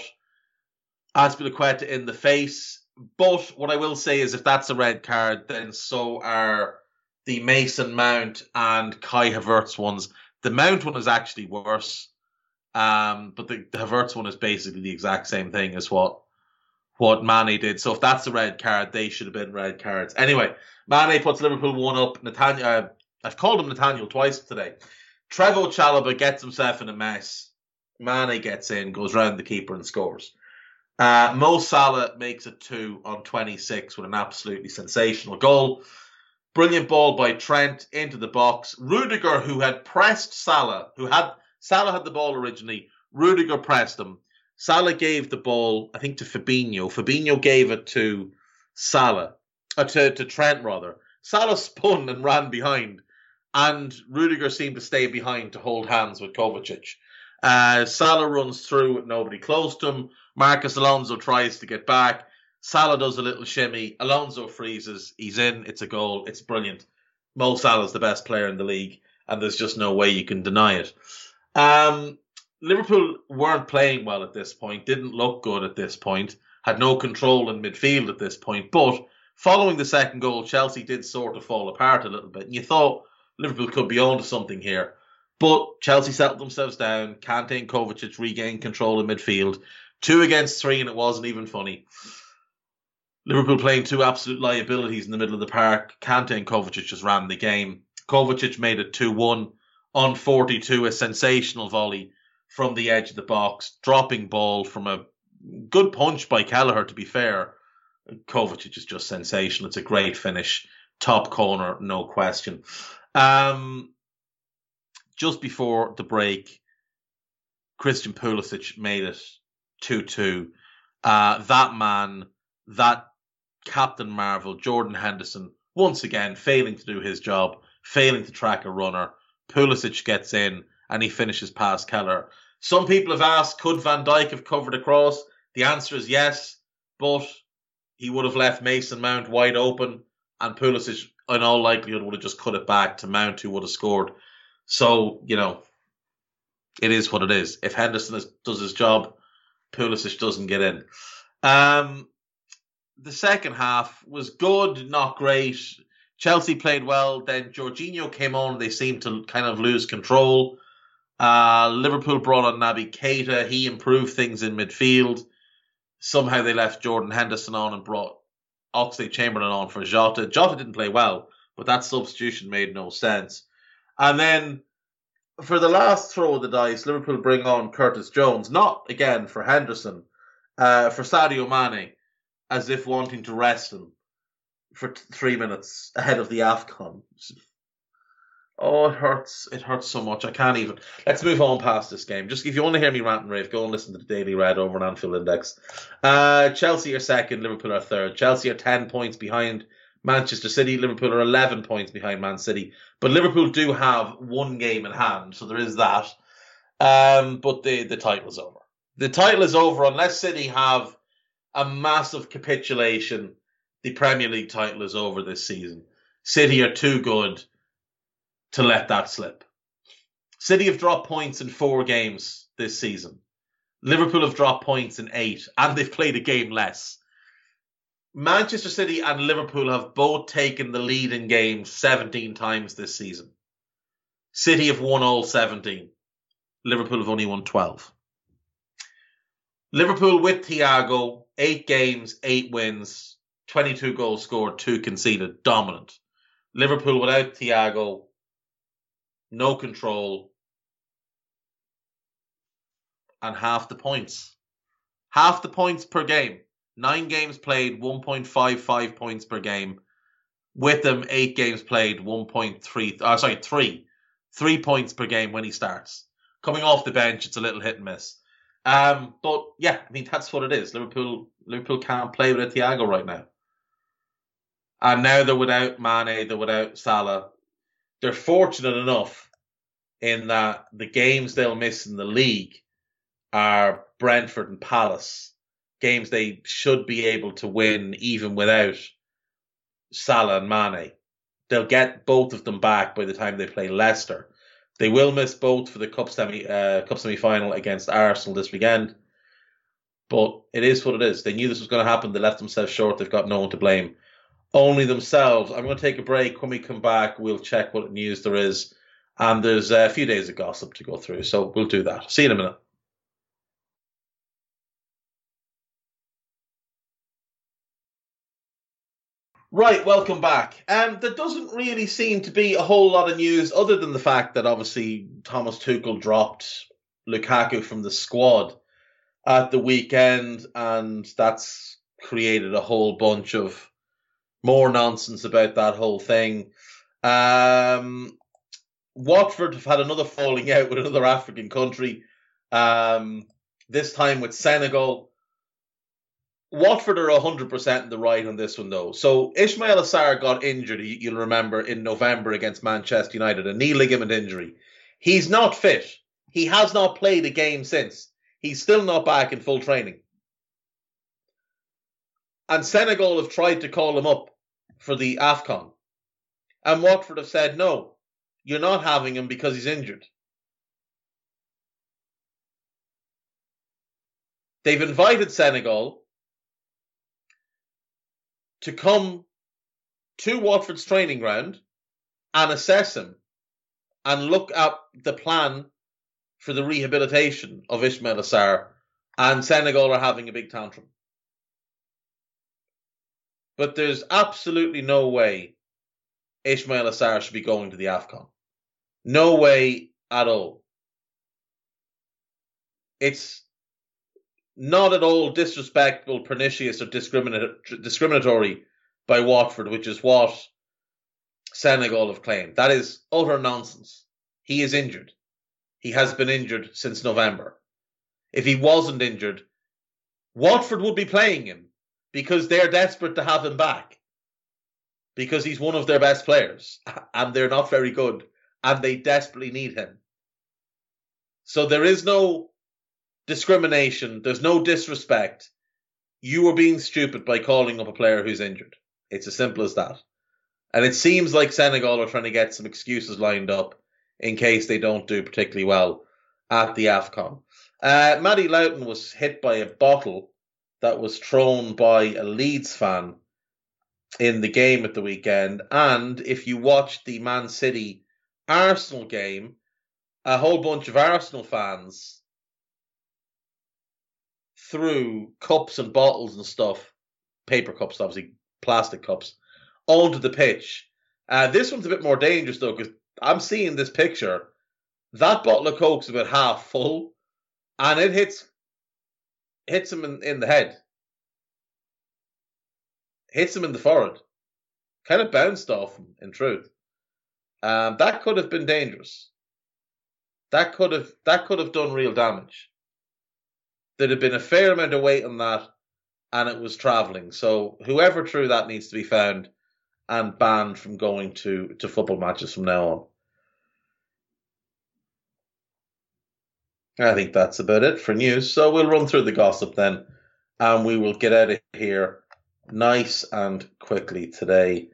Azpilicueta in the face. But what I will say is if that's a red card, then so are the Mason Mount and Kai Havertz ones. The Mount one is actually worse. Um, but the, the Havertz one is basically the exact same thing as what what Mane did. So if that's a red card, they should have been red cards. Anyway, Mane puts Liverpool one up. Nathaniel, uh, I've called him Nathaniel twice today. Trevoh Chalobah gets himself in a mess. Mane gets in, goes round the keeper and scores. Uh, Mo Salah makes it two on 26 with an absolutely sensational goal. Brilliant ball by Trent into the box. Rudiger, who had pressed Salah, who had Salah had the ball originally. Rudiger pressed him. Salah gave the ball, I think, to Fabinho. Fabinho gave it to Salah, uh, to, to Trent rather. Salah spun and ran behind, and Rudiger seemed to stay behind to hold hands with Kovacic. Uh, Salah runs through with nobody close to him. Marcos Alonso tries to get back. Salah does a little shimmy. Alonso freezes. He's in. It's a goal. It's brilliant. Mo Salah's the best player in the league, and there's just no way you can deny it. Um, Liverpool weren't playing well at this point, didn't look good at this point, had no control in midfield at this point. But following the second goal, Chelsea did sort of fall apart a little bit. And you thought Liverpool could be on to something here. But Chelsea settled themselves down. Kante and Kovacic regained control in midfield. Two against three, and it wasn't even funny. Liverpool playing two absolute liabilities in the middle of the park. Kante and Kovacic just ran the game. Kovacic made it 2 1 on 42, a sensational volley from the edge of the box, dropping ball from a good punch by Kelleher, to be fair. Kovacic is just sensational. It's a great finish. Top corner, no question. Um, just before the break, Christian Pulisic made it 2 2. Uh, that man, that Captain Marvel, Jordan Henderson, once again failing to do his job, failing to track a runner. Pulisic gets in and he finishes past Keller. Some people have asked, could Van Dijk have covered across? The answer is yes, but he would have left Mason Mount wide open, and Pulisic, in all likelihood, would have just cut it back to Mount, who would have scored. So, you know, it is what it is. If Henderson is, does his job, Pulisic doesn't get in. Um, the second half was good, not great. Chelsea played well. Then Jorginho came on. They seemed to kind of lose control. Uh, Liverpool brought on Naby Keita. He improved things in midfield. Somehow they left Jordan Henderson on and brought Oxlade Chamberlain on for Jota. Jota didn't play well, but that substitution made no sense. And then for the last throw of the dice, Liverpool bring on Curtis Jones, not again for Henderson, uh, for Sadio Mane, as if wanting to rest him for t- three minutes ahead of the AFCON. Oh, it hurts. It hurts so much. I can't even. Let's move on past this game. Just if you want to hear me rant and rave, go and listen to the Daily Red over on Anfield Index. Uh, Chelsea are second, Liverpool are third. Chelsea are 10 points behind Manchester City. Liverpool are 11 points behind Man City. But Liverpool do have one game in hand, so there is that. Um, but the, the title is over. The title is over unless City have a massive capitulation. The Premier League title is over this season. City are too good to let that slip. City have dropped points in four games this season. Liverpool have dropped points in eight, and they've played a game less. Manchester City and Liverpool have both taken the lead in games 17 times this season. City have won all 17. Liverpool have only won 12. Liverpool with Thiago, eight games, eight wins, 22 goals scored, two conceded, dominant. Liverpool without Thiago, no control, and half the points. Half the points per game. Nine games played, 1.55 points per game. With them, eight games played, 1.3, uh, sorry, three. Three points per game when he starts. Coming off the bench, it's a little hit and miss. Um, but yeah, I mean that's what it is. Liverpool Liverpool can't play with Thiago right now. And now they're without Mane, they're without Salah. they're fortunate enough in that the games they'll miss in the league are Brentford and Palace, games they should be able to win even without Salah and Mane. They'll get both of them back by the time they play Leicester. They will miss both for the cup semi uh, cup semi final against Arsenal this weekend. But it is what it is. They knew this was going to happen. They left themselves short. They've got no one to blame. Only themselves. I'm going to take a break. When we come back, we'll check what news there is. And there's a few days of gossip to go through. So we'll do that. See you in a minute. Right, welcome back. Um, there doesn't really seem to be a whole lot of news other than the fact that obviously Thomas Tuchel dropped Lukaku from the squad at the weekend, and that's created a whole bunch of more nonsense about that whole thing. Um, Watford have had another falling out with another African country, um, this time with Senegal. Watford are 100% in the right on this one, though. So Ismaila Sarr got injured, you'll remember, in November against Manchester United, a knee ligament injury. He's not fit. He has not played a game since. He's still not back in full training. And Senegal have tried to call him up for the AFCON. And Watford have said, no, you're not having him because he's injured. They've invited Senegal to come to Watford's training ground and assess him and look at the plan for the rehabilitation of Ismaila Sarr, and Senegal are having a big tantrum. But there's absolutely no way Ismaila Sarr should be going to the AFCON. No way at all. It's not at all disrespectful, pernicious, or discriminatory by Watford, which is what Senegal have claimed. That is utter nonsense. He is injured. He has been injured since November. If he wasn't injured, Watford would be playing him because they're desperate to have him back. Because he's one of their best players and they're not very good and they desperately need him. So there is no discrimination. There's no disrespect. You were being stupid by calling up a player who's injured. It's as simple as that. And it seems like Senegal are trying to get some excuses lined up in case they don't do particularly well at the AFCON. Uh, Matty Lowton was hit by a bottle that was thrown by a Leeds fan in the game at the weekend. And if you watched the Man City Arsenal game, a whole bunch of Arsenal fans threw cups and bottles and stuff, paper cups, obviously plastic cups, onto the pitch. Uh, this one's a bit more dangerous though, because I'm seeing this picture. That bottle of coke's about half full, and it hits hits him in, in the head, hits him in the forehead, kind of bounced off him. In truth, um, that could have been dangerous. That could have that could have done real damage there'd have been a fair amount of weight on that and it was traveling. So whoever threw that needs to be found and banned from going to, to football matches from now on. I think that's about it for news. So we'll run through the gossip then and we will get out of here nice and quickly today.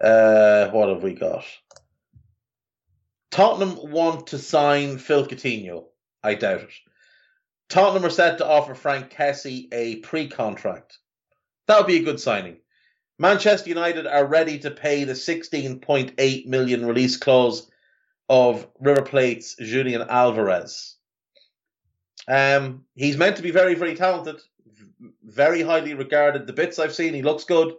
Uh, what have we got? Tottenham want to sign Phil Coutinho. I doubt it. Tottenham are set to offer Franck Kessie a pre contract. That would be a good signing. Manchester United are ready to pay the 16.8 million release clause of River Plate's Julian Alvarez. Um, he's meant to be very, very talented, very highly regarded. The bits I've seen, he looks good.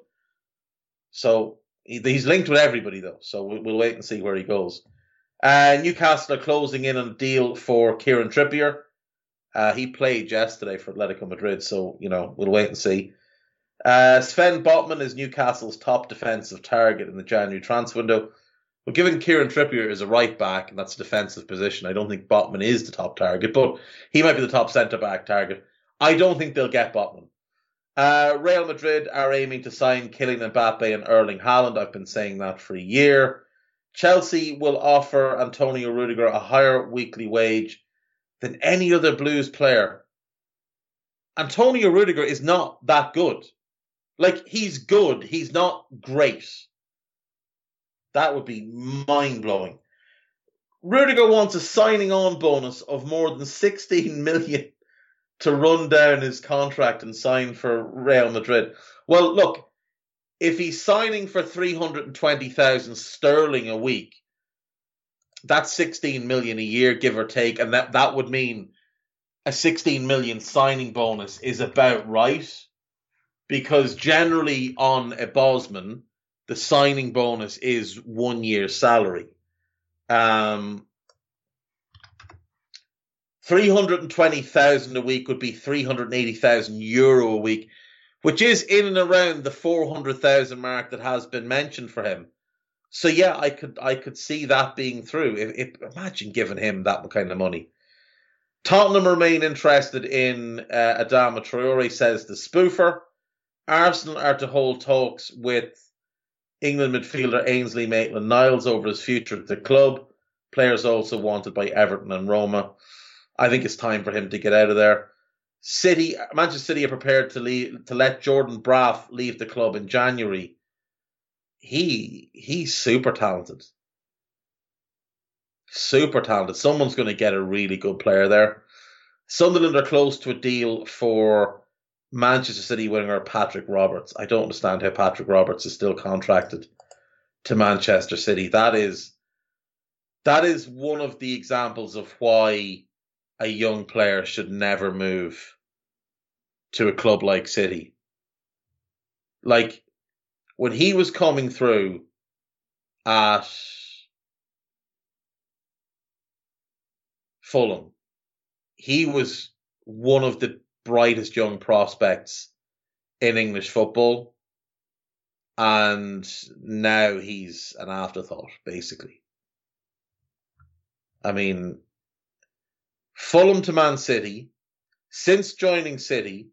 So he's linked with everybody, though. So we'll, wait and see where he goes. Uh, Newcastle are closing in on a deal for Kieran Trippier. Uh, he played yesterday for Atletico Madrid, so you know we'll wait and see. Uh, Sven Botman is Newcastle's top defensive target in the January transfer window. But given Kieran Trippier is a right back and that's a defensive position, I don't think Botman is the top target, but he might be the top centre back target. I don't think they'll get Botman. Uh, Real Madrid are aiming to sign Kylian Mbappe and Erling Haaland. I've been saying that for a year. Chelsea will offer Antonio Rudiger a higher weekly wage than any other Blues player. Antonio Rudiger is not that good. Like, he's good, he's not great. That would be mind blowing. Rudiger wants a signing on bonus of more than 16 million to run down his contract and sign for Real Madrid. Well, look, if he's signing for 320,000 sterling a week, that's 16 million a year, give or take, and that, that would mean a 16 million signing bonus is about right. Because generally on a Bosman, the signing bonus is one year's salary. Um, 320,000 a week would be 380,000 euro a week, which is in and around the 400,000 mark that has been mentioned for him. So yeah, I could I could see that being through. If, if imagine giving him that kind of money. Tottenham remain interested in uh, Adama Traore, says the spoofer. Arsenal are to hold talks with England midfielder Ainsley Maitland Niles over his future at the club. Players also wanted by Everton and Roma. I think it's time for him to get out of there. City, Manchester City are prepared to leave, to let Jordan Braff leave the club in January. He he's super talented, super talented. Someone's going to get a really good player there. Sunderland are close to a deal for Manchester City winger Patrick Roberts. I don't understand how Patrick Roberts is still contracted to Manchester City. That is that is one of the examples of why a young player should never move to a club like City. Like when he was coming through at Fulham, he was one of the brightest young prospects in English football. And now he's an afterthought, basically. I mean, Fulham to Man City. Since joining City,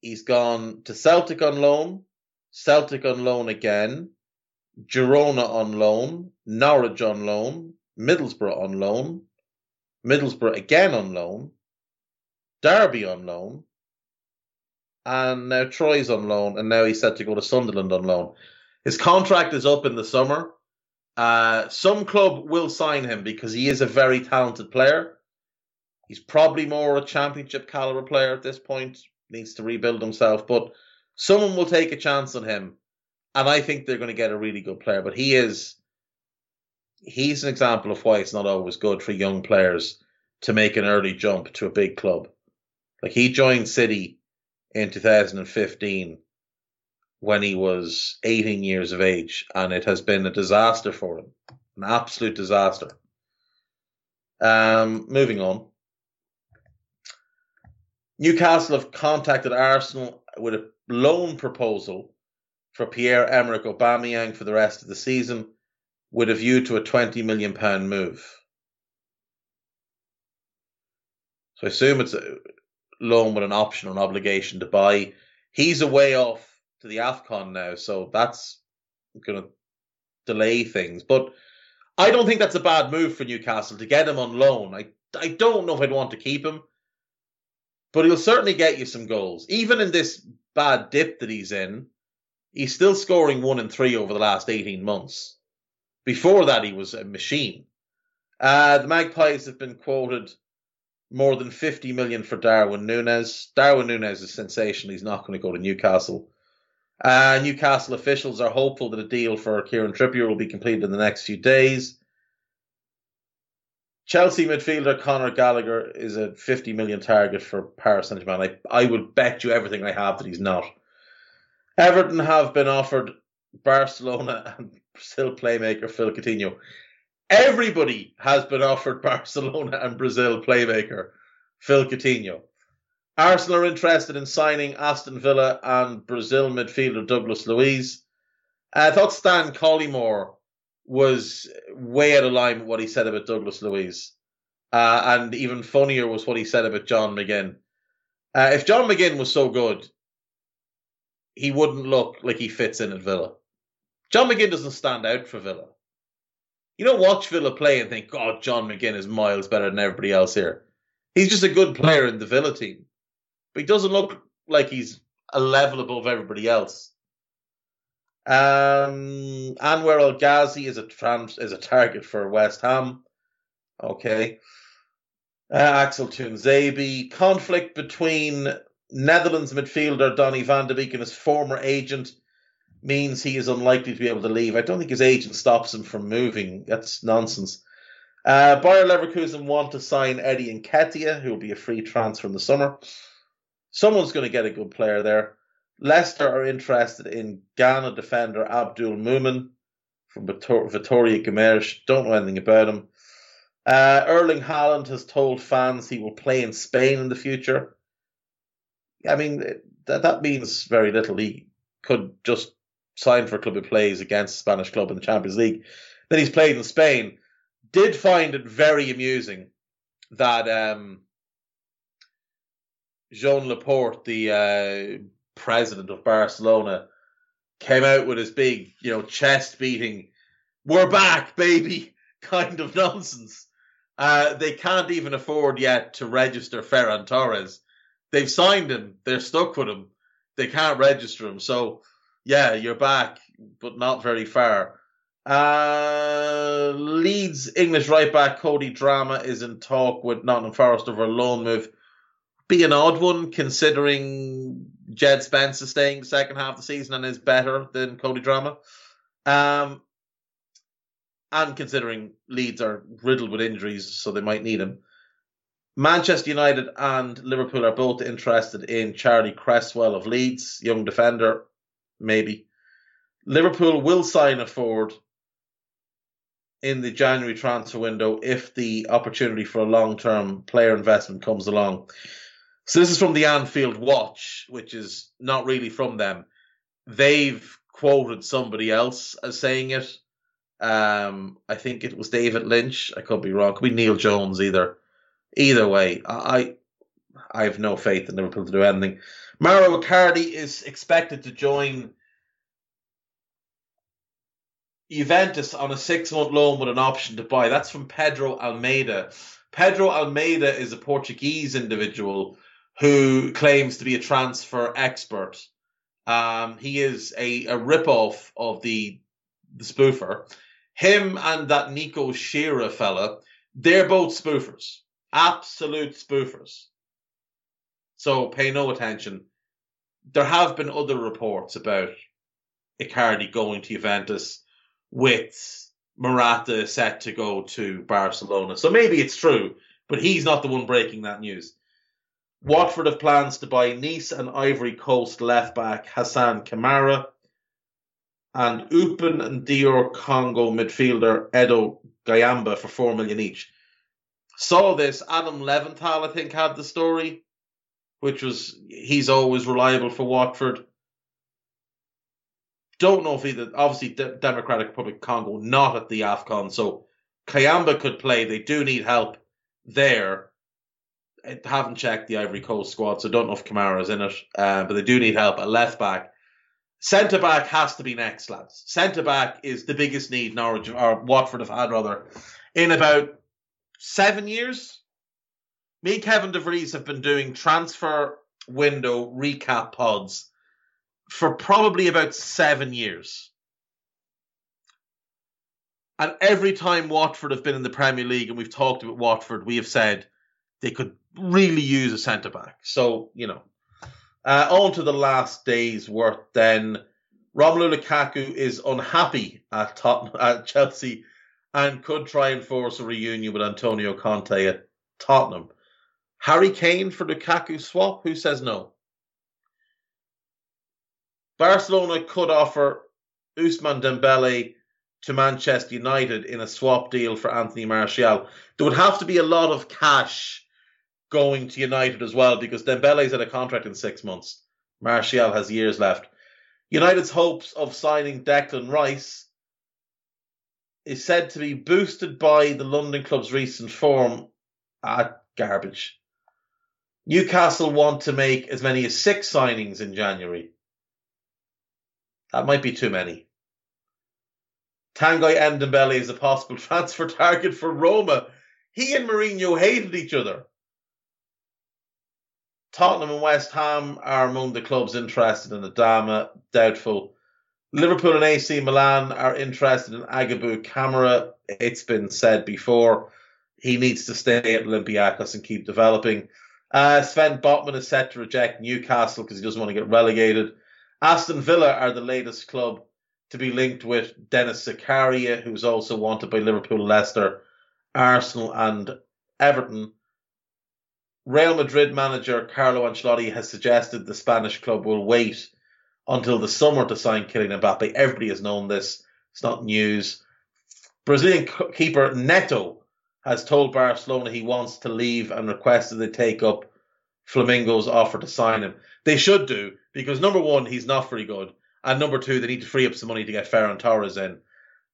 he's gone to Celtic on loan, Celtic on loan again, Girona on loan, Norwich on loan, Middlesbrough on loan, Middlesbrough again on loan, Derby on loan, and now Troyes on loan, and now he's set to go to Sunderland on loan. His contract is up in the summer. Uh, some club will sign him because he is a very talented player. He's probably more a championship caliber player at this point. Needs to rebuild himself, but someone will take a chance on him, and I think they're going to get a really good player. But he is, he's an example of why it's not always good for young players to make an early jump to a big club. Like he joined City in 2015 when he was 18 years of age, and it has been a disaster for him, an absolute disaster. Um, moving on. Newcastle have contacted Arsenal with a loan proposal for Pierre Emerick Aubameyang for the rest of the season, with a view to a twenty million pound move. So I assume it's a loan with an option an obligation to buy. He's away off to the Afcon now, so that's going to delay things. But I don't think that's a bad move for Newcastle to get him on loan. I I don't know if I'd want to keep him but he'll certainly get you some goals. Even in this bad dip that he's in, he's still scoring one and three over the last 18 months. Before that, he was a machine. Uh, the Magpies have been quoted more than 50 million for Darwin Nunez. Darwin Nunez is sensational. He's not going to go to Newcastle. Uh, Newcastle officials are hopeful that a deal for Kieran Trippier will be completed in the next few days. Chelsea midfielder Conor Gallagher is a 50 million target for Paris Saint Germain. I, I would bet you everything I have that he's not. Everton have been offered Barcelona and Brazil playmaker Phil Coutinho. Everybody has been offered Barcelona and Brazil playmaker Phil Coutinho. Arsenal are interested in signing Aston Villa and Brazil midfielder Douglas Luiz. Uh, I thought Stan Collymore was way out of line with what he said about Douglas Luiz. Uh, and even funnier was what he said about John McGinn. Uh, if John McGinn was so good, he wouldn't look like he fits in at Villa. John McGinn doesn't stand out for Villa. You don't watch Villa play and think, God, John McGinn is miles better than everybody else here. He's just a good player in the Villa team. But he doesn't look like he's a level above everybody else. Um, Anwar El Ghazi is a trans is a target for West Ham. Okay. Uh, Axel Tuanzebe. Conflict between Netherlands midfielder Donny van de Beek and his former agent means he is unlikely to be able to leave. I don't think his agent stops him from moving. That's nonsense. Uh, Bayer Leverkusen want to sign Eddie Nketiah, who will be a free transfer in the summer. Someone's going to get a good player there. Leicester are interested in Ghana defender Abdul Mumin from Vitória Guimarães. Don't know anything about him. Uh, Erling Haaland has told fans he will play in Spain in the future. I mean, that, that means very little. He could just sign for a club who plays against a Spanish club in the Champions League. Then he's played in Spain. Did find it very amusing that um, Joan Laporta, the uh, president of Barcelona, came out with his big, you know, chest beating, "We're back, baby," kind of nonsense. Uh, they can't even afford yet to register Ferran Torres. They've signed him. They're stuck with him. They can't register him. So, yeah, you're back, but not very far. Uh, Leeds English right back Cody Drameh is in talk with Nottingham Forest over a loan move. Be an odd one considering Jed Spence is staying second half of the season and is better than Cody Drameh. Um, and considering Leeds are riddled with injuries, so they might need him. Manchester United and Liverpool are both interested in Charlie Cresswell of Leeds, young defender, maybe. Liverpool will sign a forward in the January transfer window if the opportunity for a long term player investment comes along. So this is from the Anfield Watch, which is not really from them. They've quoted somebody else as saying it. Um, I think it was David Lynch. I could be wrong. Could be Neil Jones either. Either way, I I have no faith in Liverpool to do anything. Mauro Icardi is expected to join Juventus on a six month loan with an option to buy. That's from Pedro Almeida. Pedro Almeida is a Portuguese individual who claims to be a transfer expert. Um, he is a, a rip-off of the the spoofer. Him and that Nico Schira fella, they're both spoofers. Absolute spoofers. So pay no attention. There have been other reports about Icardi going to Juventus with Morata set to go to Barcelona. So maybe it's true, but he's not the one breaking that news. Watford have plans to buy Nice and Ivory Coast left back Hassan Kamara and Eupen and DR Congo midfielder Edo Kayembe for four million each. Saw this. Adam Leventhal, I think, had the story, which was he's always reliable for Watford don't know if either. Obviously, D- Democratic Republic Congo not at the Afcon, so Kayembe could play. They do need help there. I haven't checked the Ivory Coast squad, so don't know if Kamara's in it. Uh, but they do need help at left back. Centre back has to be next, lads. Centre back is the biggest need Norwich or Watford have had rather in about seven years. Me Kevin DeVries have been doing transfer window recap pods for probably about seven years. And every time Watford have been in the Premier League and we've talked about Watford, we have said they could really use a centre back. So, you know, uh, on to the last day's work then. Romelu Lukaku is unhappy at, Tot- at Chelsea and could try and force a reunion with Antonio Conte at Tottenham. Harry Kane for Lukaku swap? Who says no? Barcelona could offer Ousmane Dembele to Manchester United in a swap deal for Anthony Martial. There would have to be a lot of cash going to United as well because Dembele's had a contract in six months. Martial has years left. United's hopes of signing Declan Rice is said to be boosted by the London club's recent form at garbage. Newcastle want to make as many as six signings in January. That might be too many. Tanguy Ndombele is a possible transfer target for Roma. He and Mourinho hated each other. Tottenham and West Ham are among the clubs interested in Adama, doubtful. Liverpool and AC Milan are interested in Aguibou Camara. It's been said before. He needs to stay at Olympiacos and keep developing. Uh, Sven Botman is set to reject Newcastle because he doesn't want to get relegated. Aston Villa are the latest club to be linked with Denis Zakaria, who's also wanted by Liverpool, Leicester, Arsenal, and Everton. Real Madrid manager Carlo Ancelotti has suggested the Spanish club will wait until the summer to sign Kylian Mbappe. Everybody has known this. It's not news. Brazilian keeper Neto has told Barcelona he wants to leave and requested they take up Flamengo's offer to sign him. They should do because number one, he's not very good, and number two, they need to free up some money to get Ferran Torres in.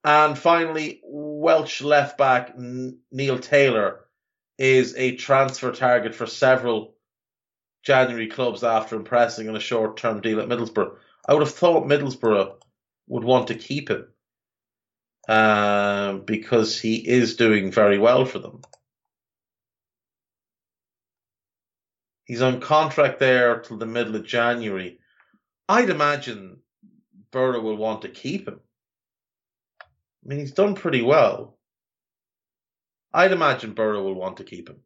And finally, Welsh left back Neil Taylor is a transfer target for several January clubs after impressing on a short term deal at Middlesbrough. I would have thought Middlesbrough would want to keep him um, because he is doing very well for them. He's on contract there till the middle of January. I'd imagine Boro will want to keep him. I mean, he's done pretty well. I'd imagine Boro will want to keep him.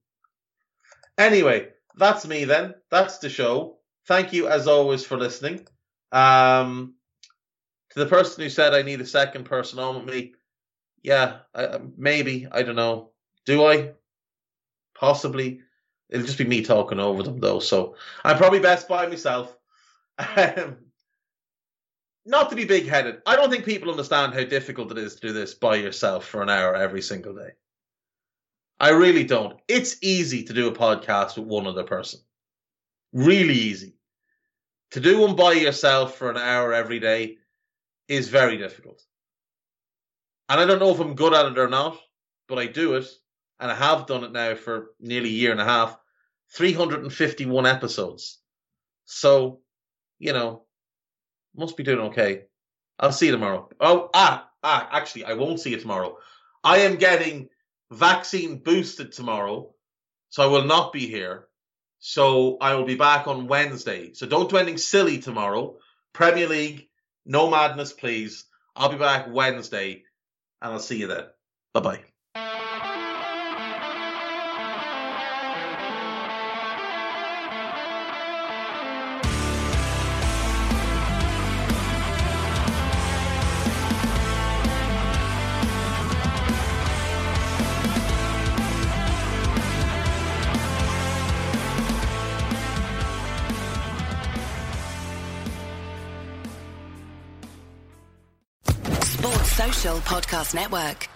Anyway, that's me then. That's the show. Thank you as always for listening. Um, to the person who said I need a second person on with me, yeah, I, maybe I don't know. Do I? Possibly. It'll just be me talking over them though. So I'm probably best by myself. Um, not to be big headed. I don't think people understand how difficult it is to do this by yourself for an hour every single day. I really don't. It's easy to do a podcast with one other person. Really easy. To do one by yourself for an hour every day is very difficult. And I don't know if I'm good at it or not, but I do it. And I have done it now for nearly a year and a half. 351 episodes. So, you know, must be doing okay. I'll see you tomorrow. Oh, ah, ah, actually, I won't see you tomorrow. I am getting vaccine boosted tomorrow, so I will not be here. So I will be back on Wednesday. So don't do anything silly tomorrow. Premier League, no madness, please. I'll be back Wednesday, and I'll see you then. Bye bye. Podcast Network.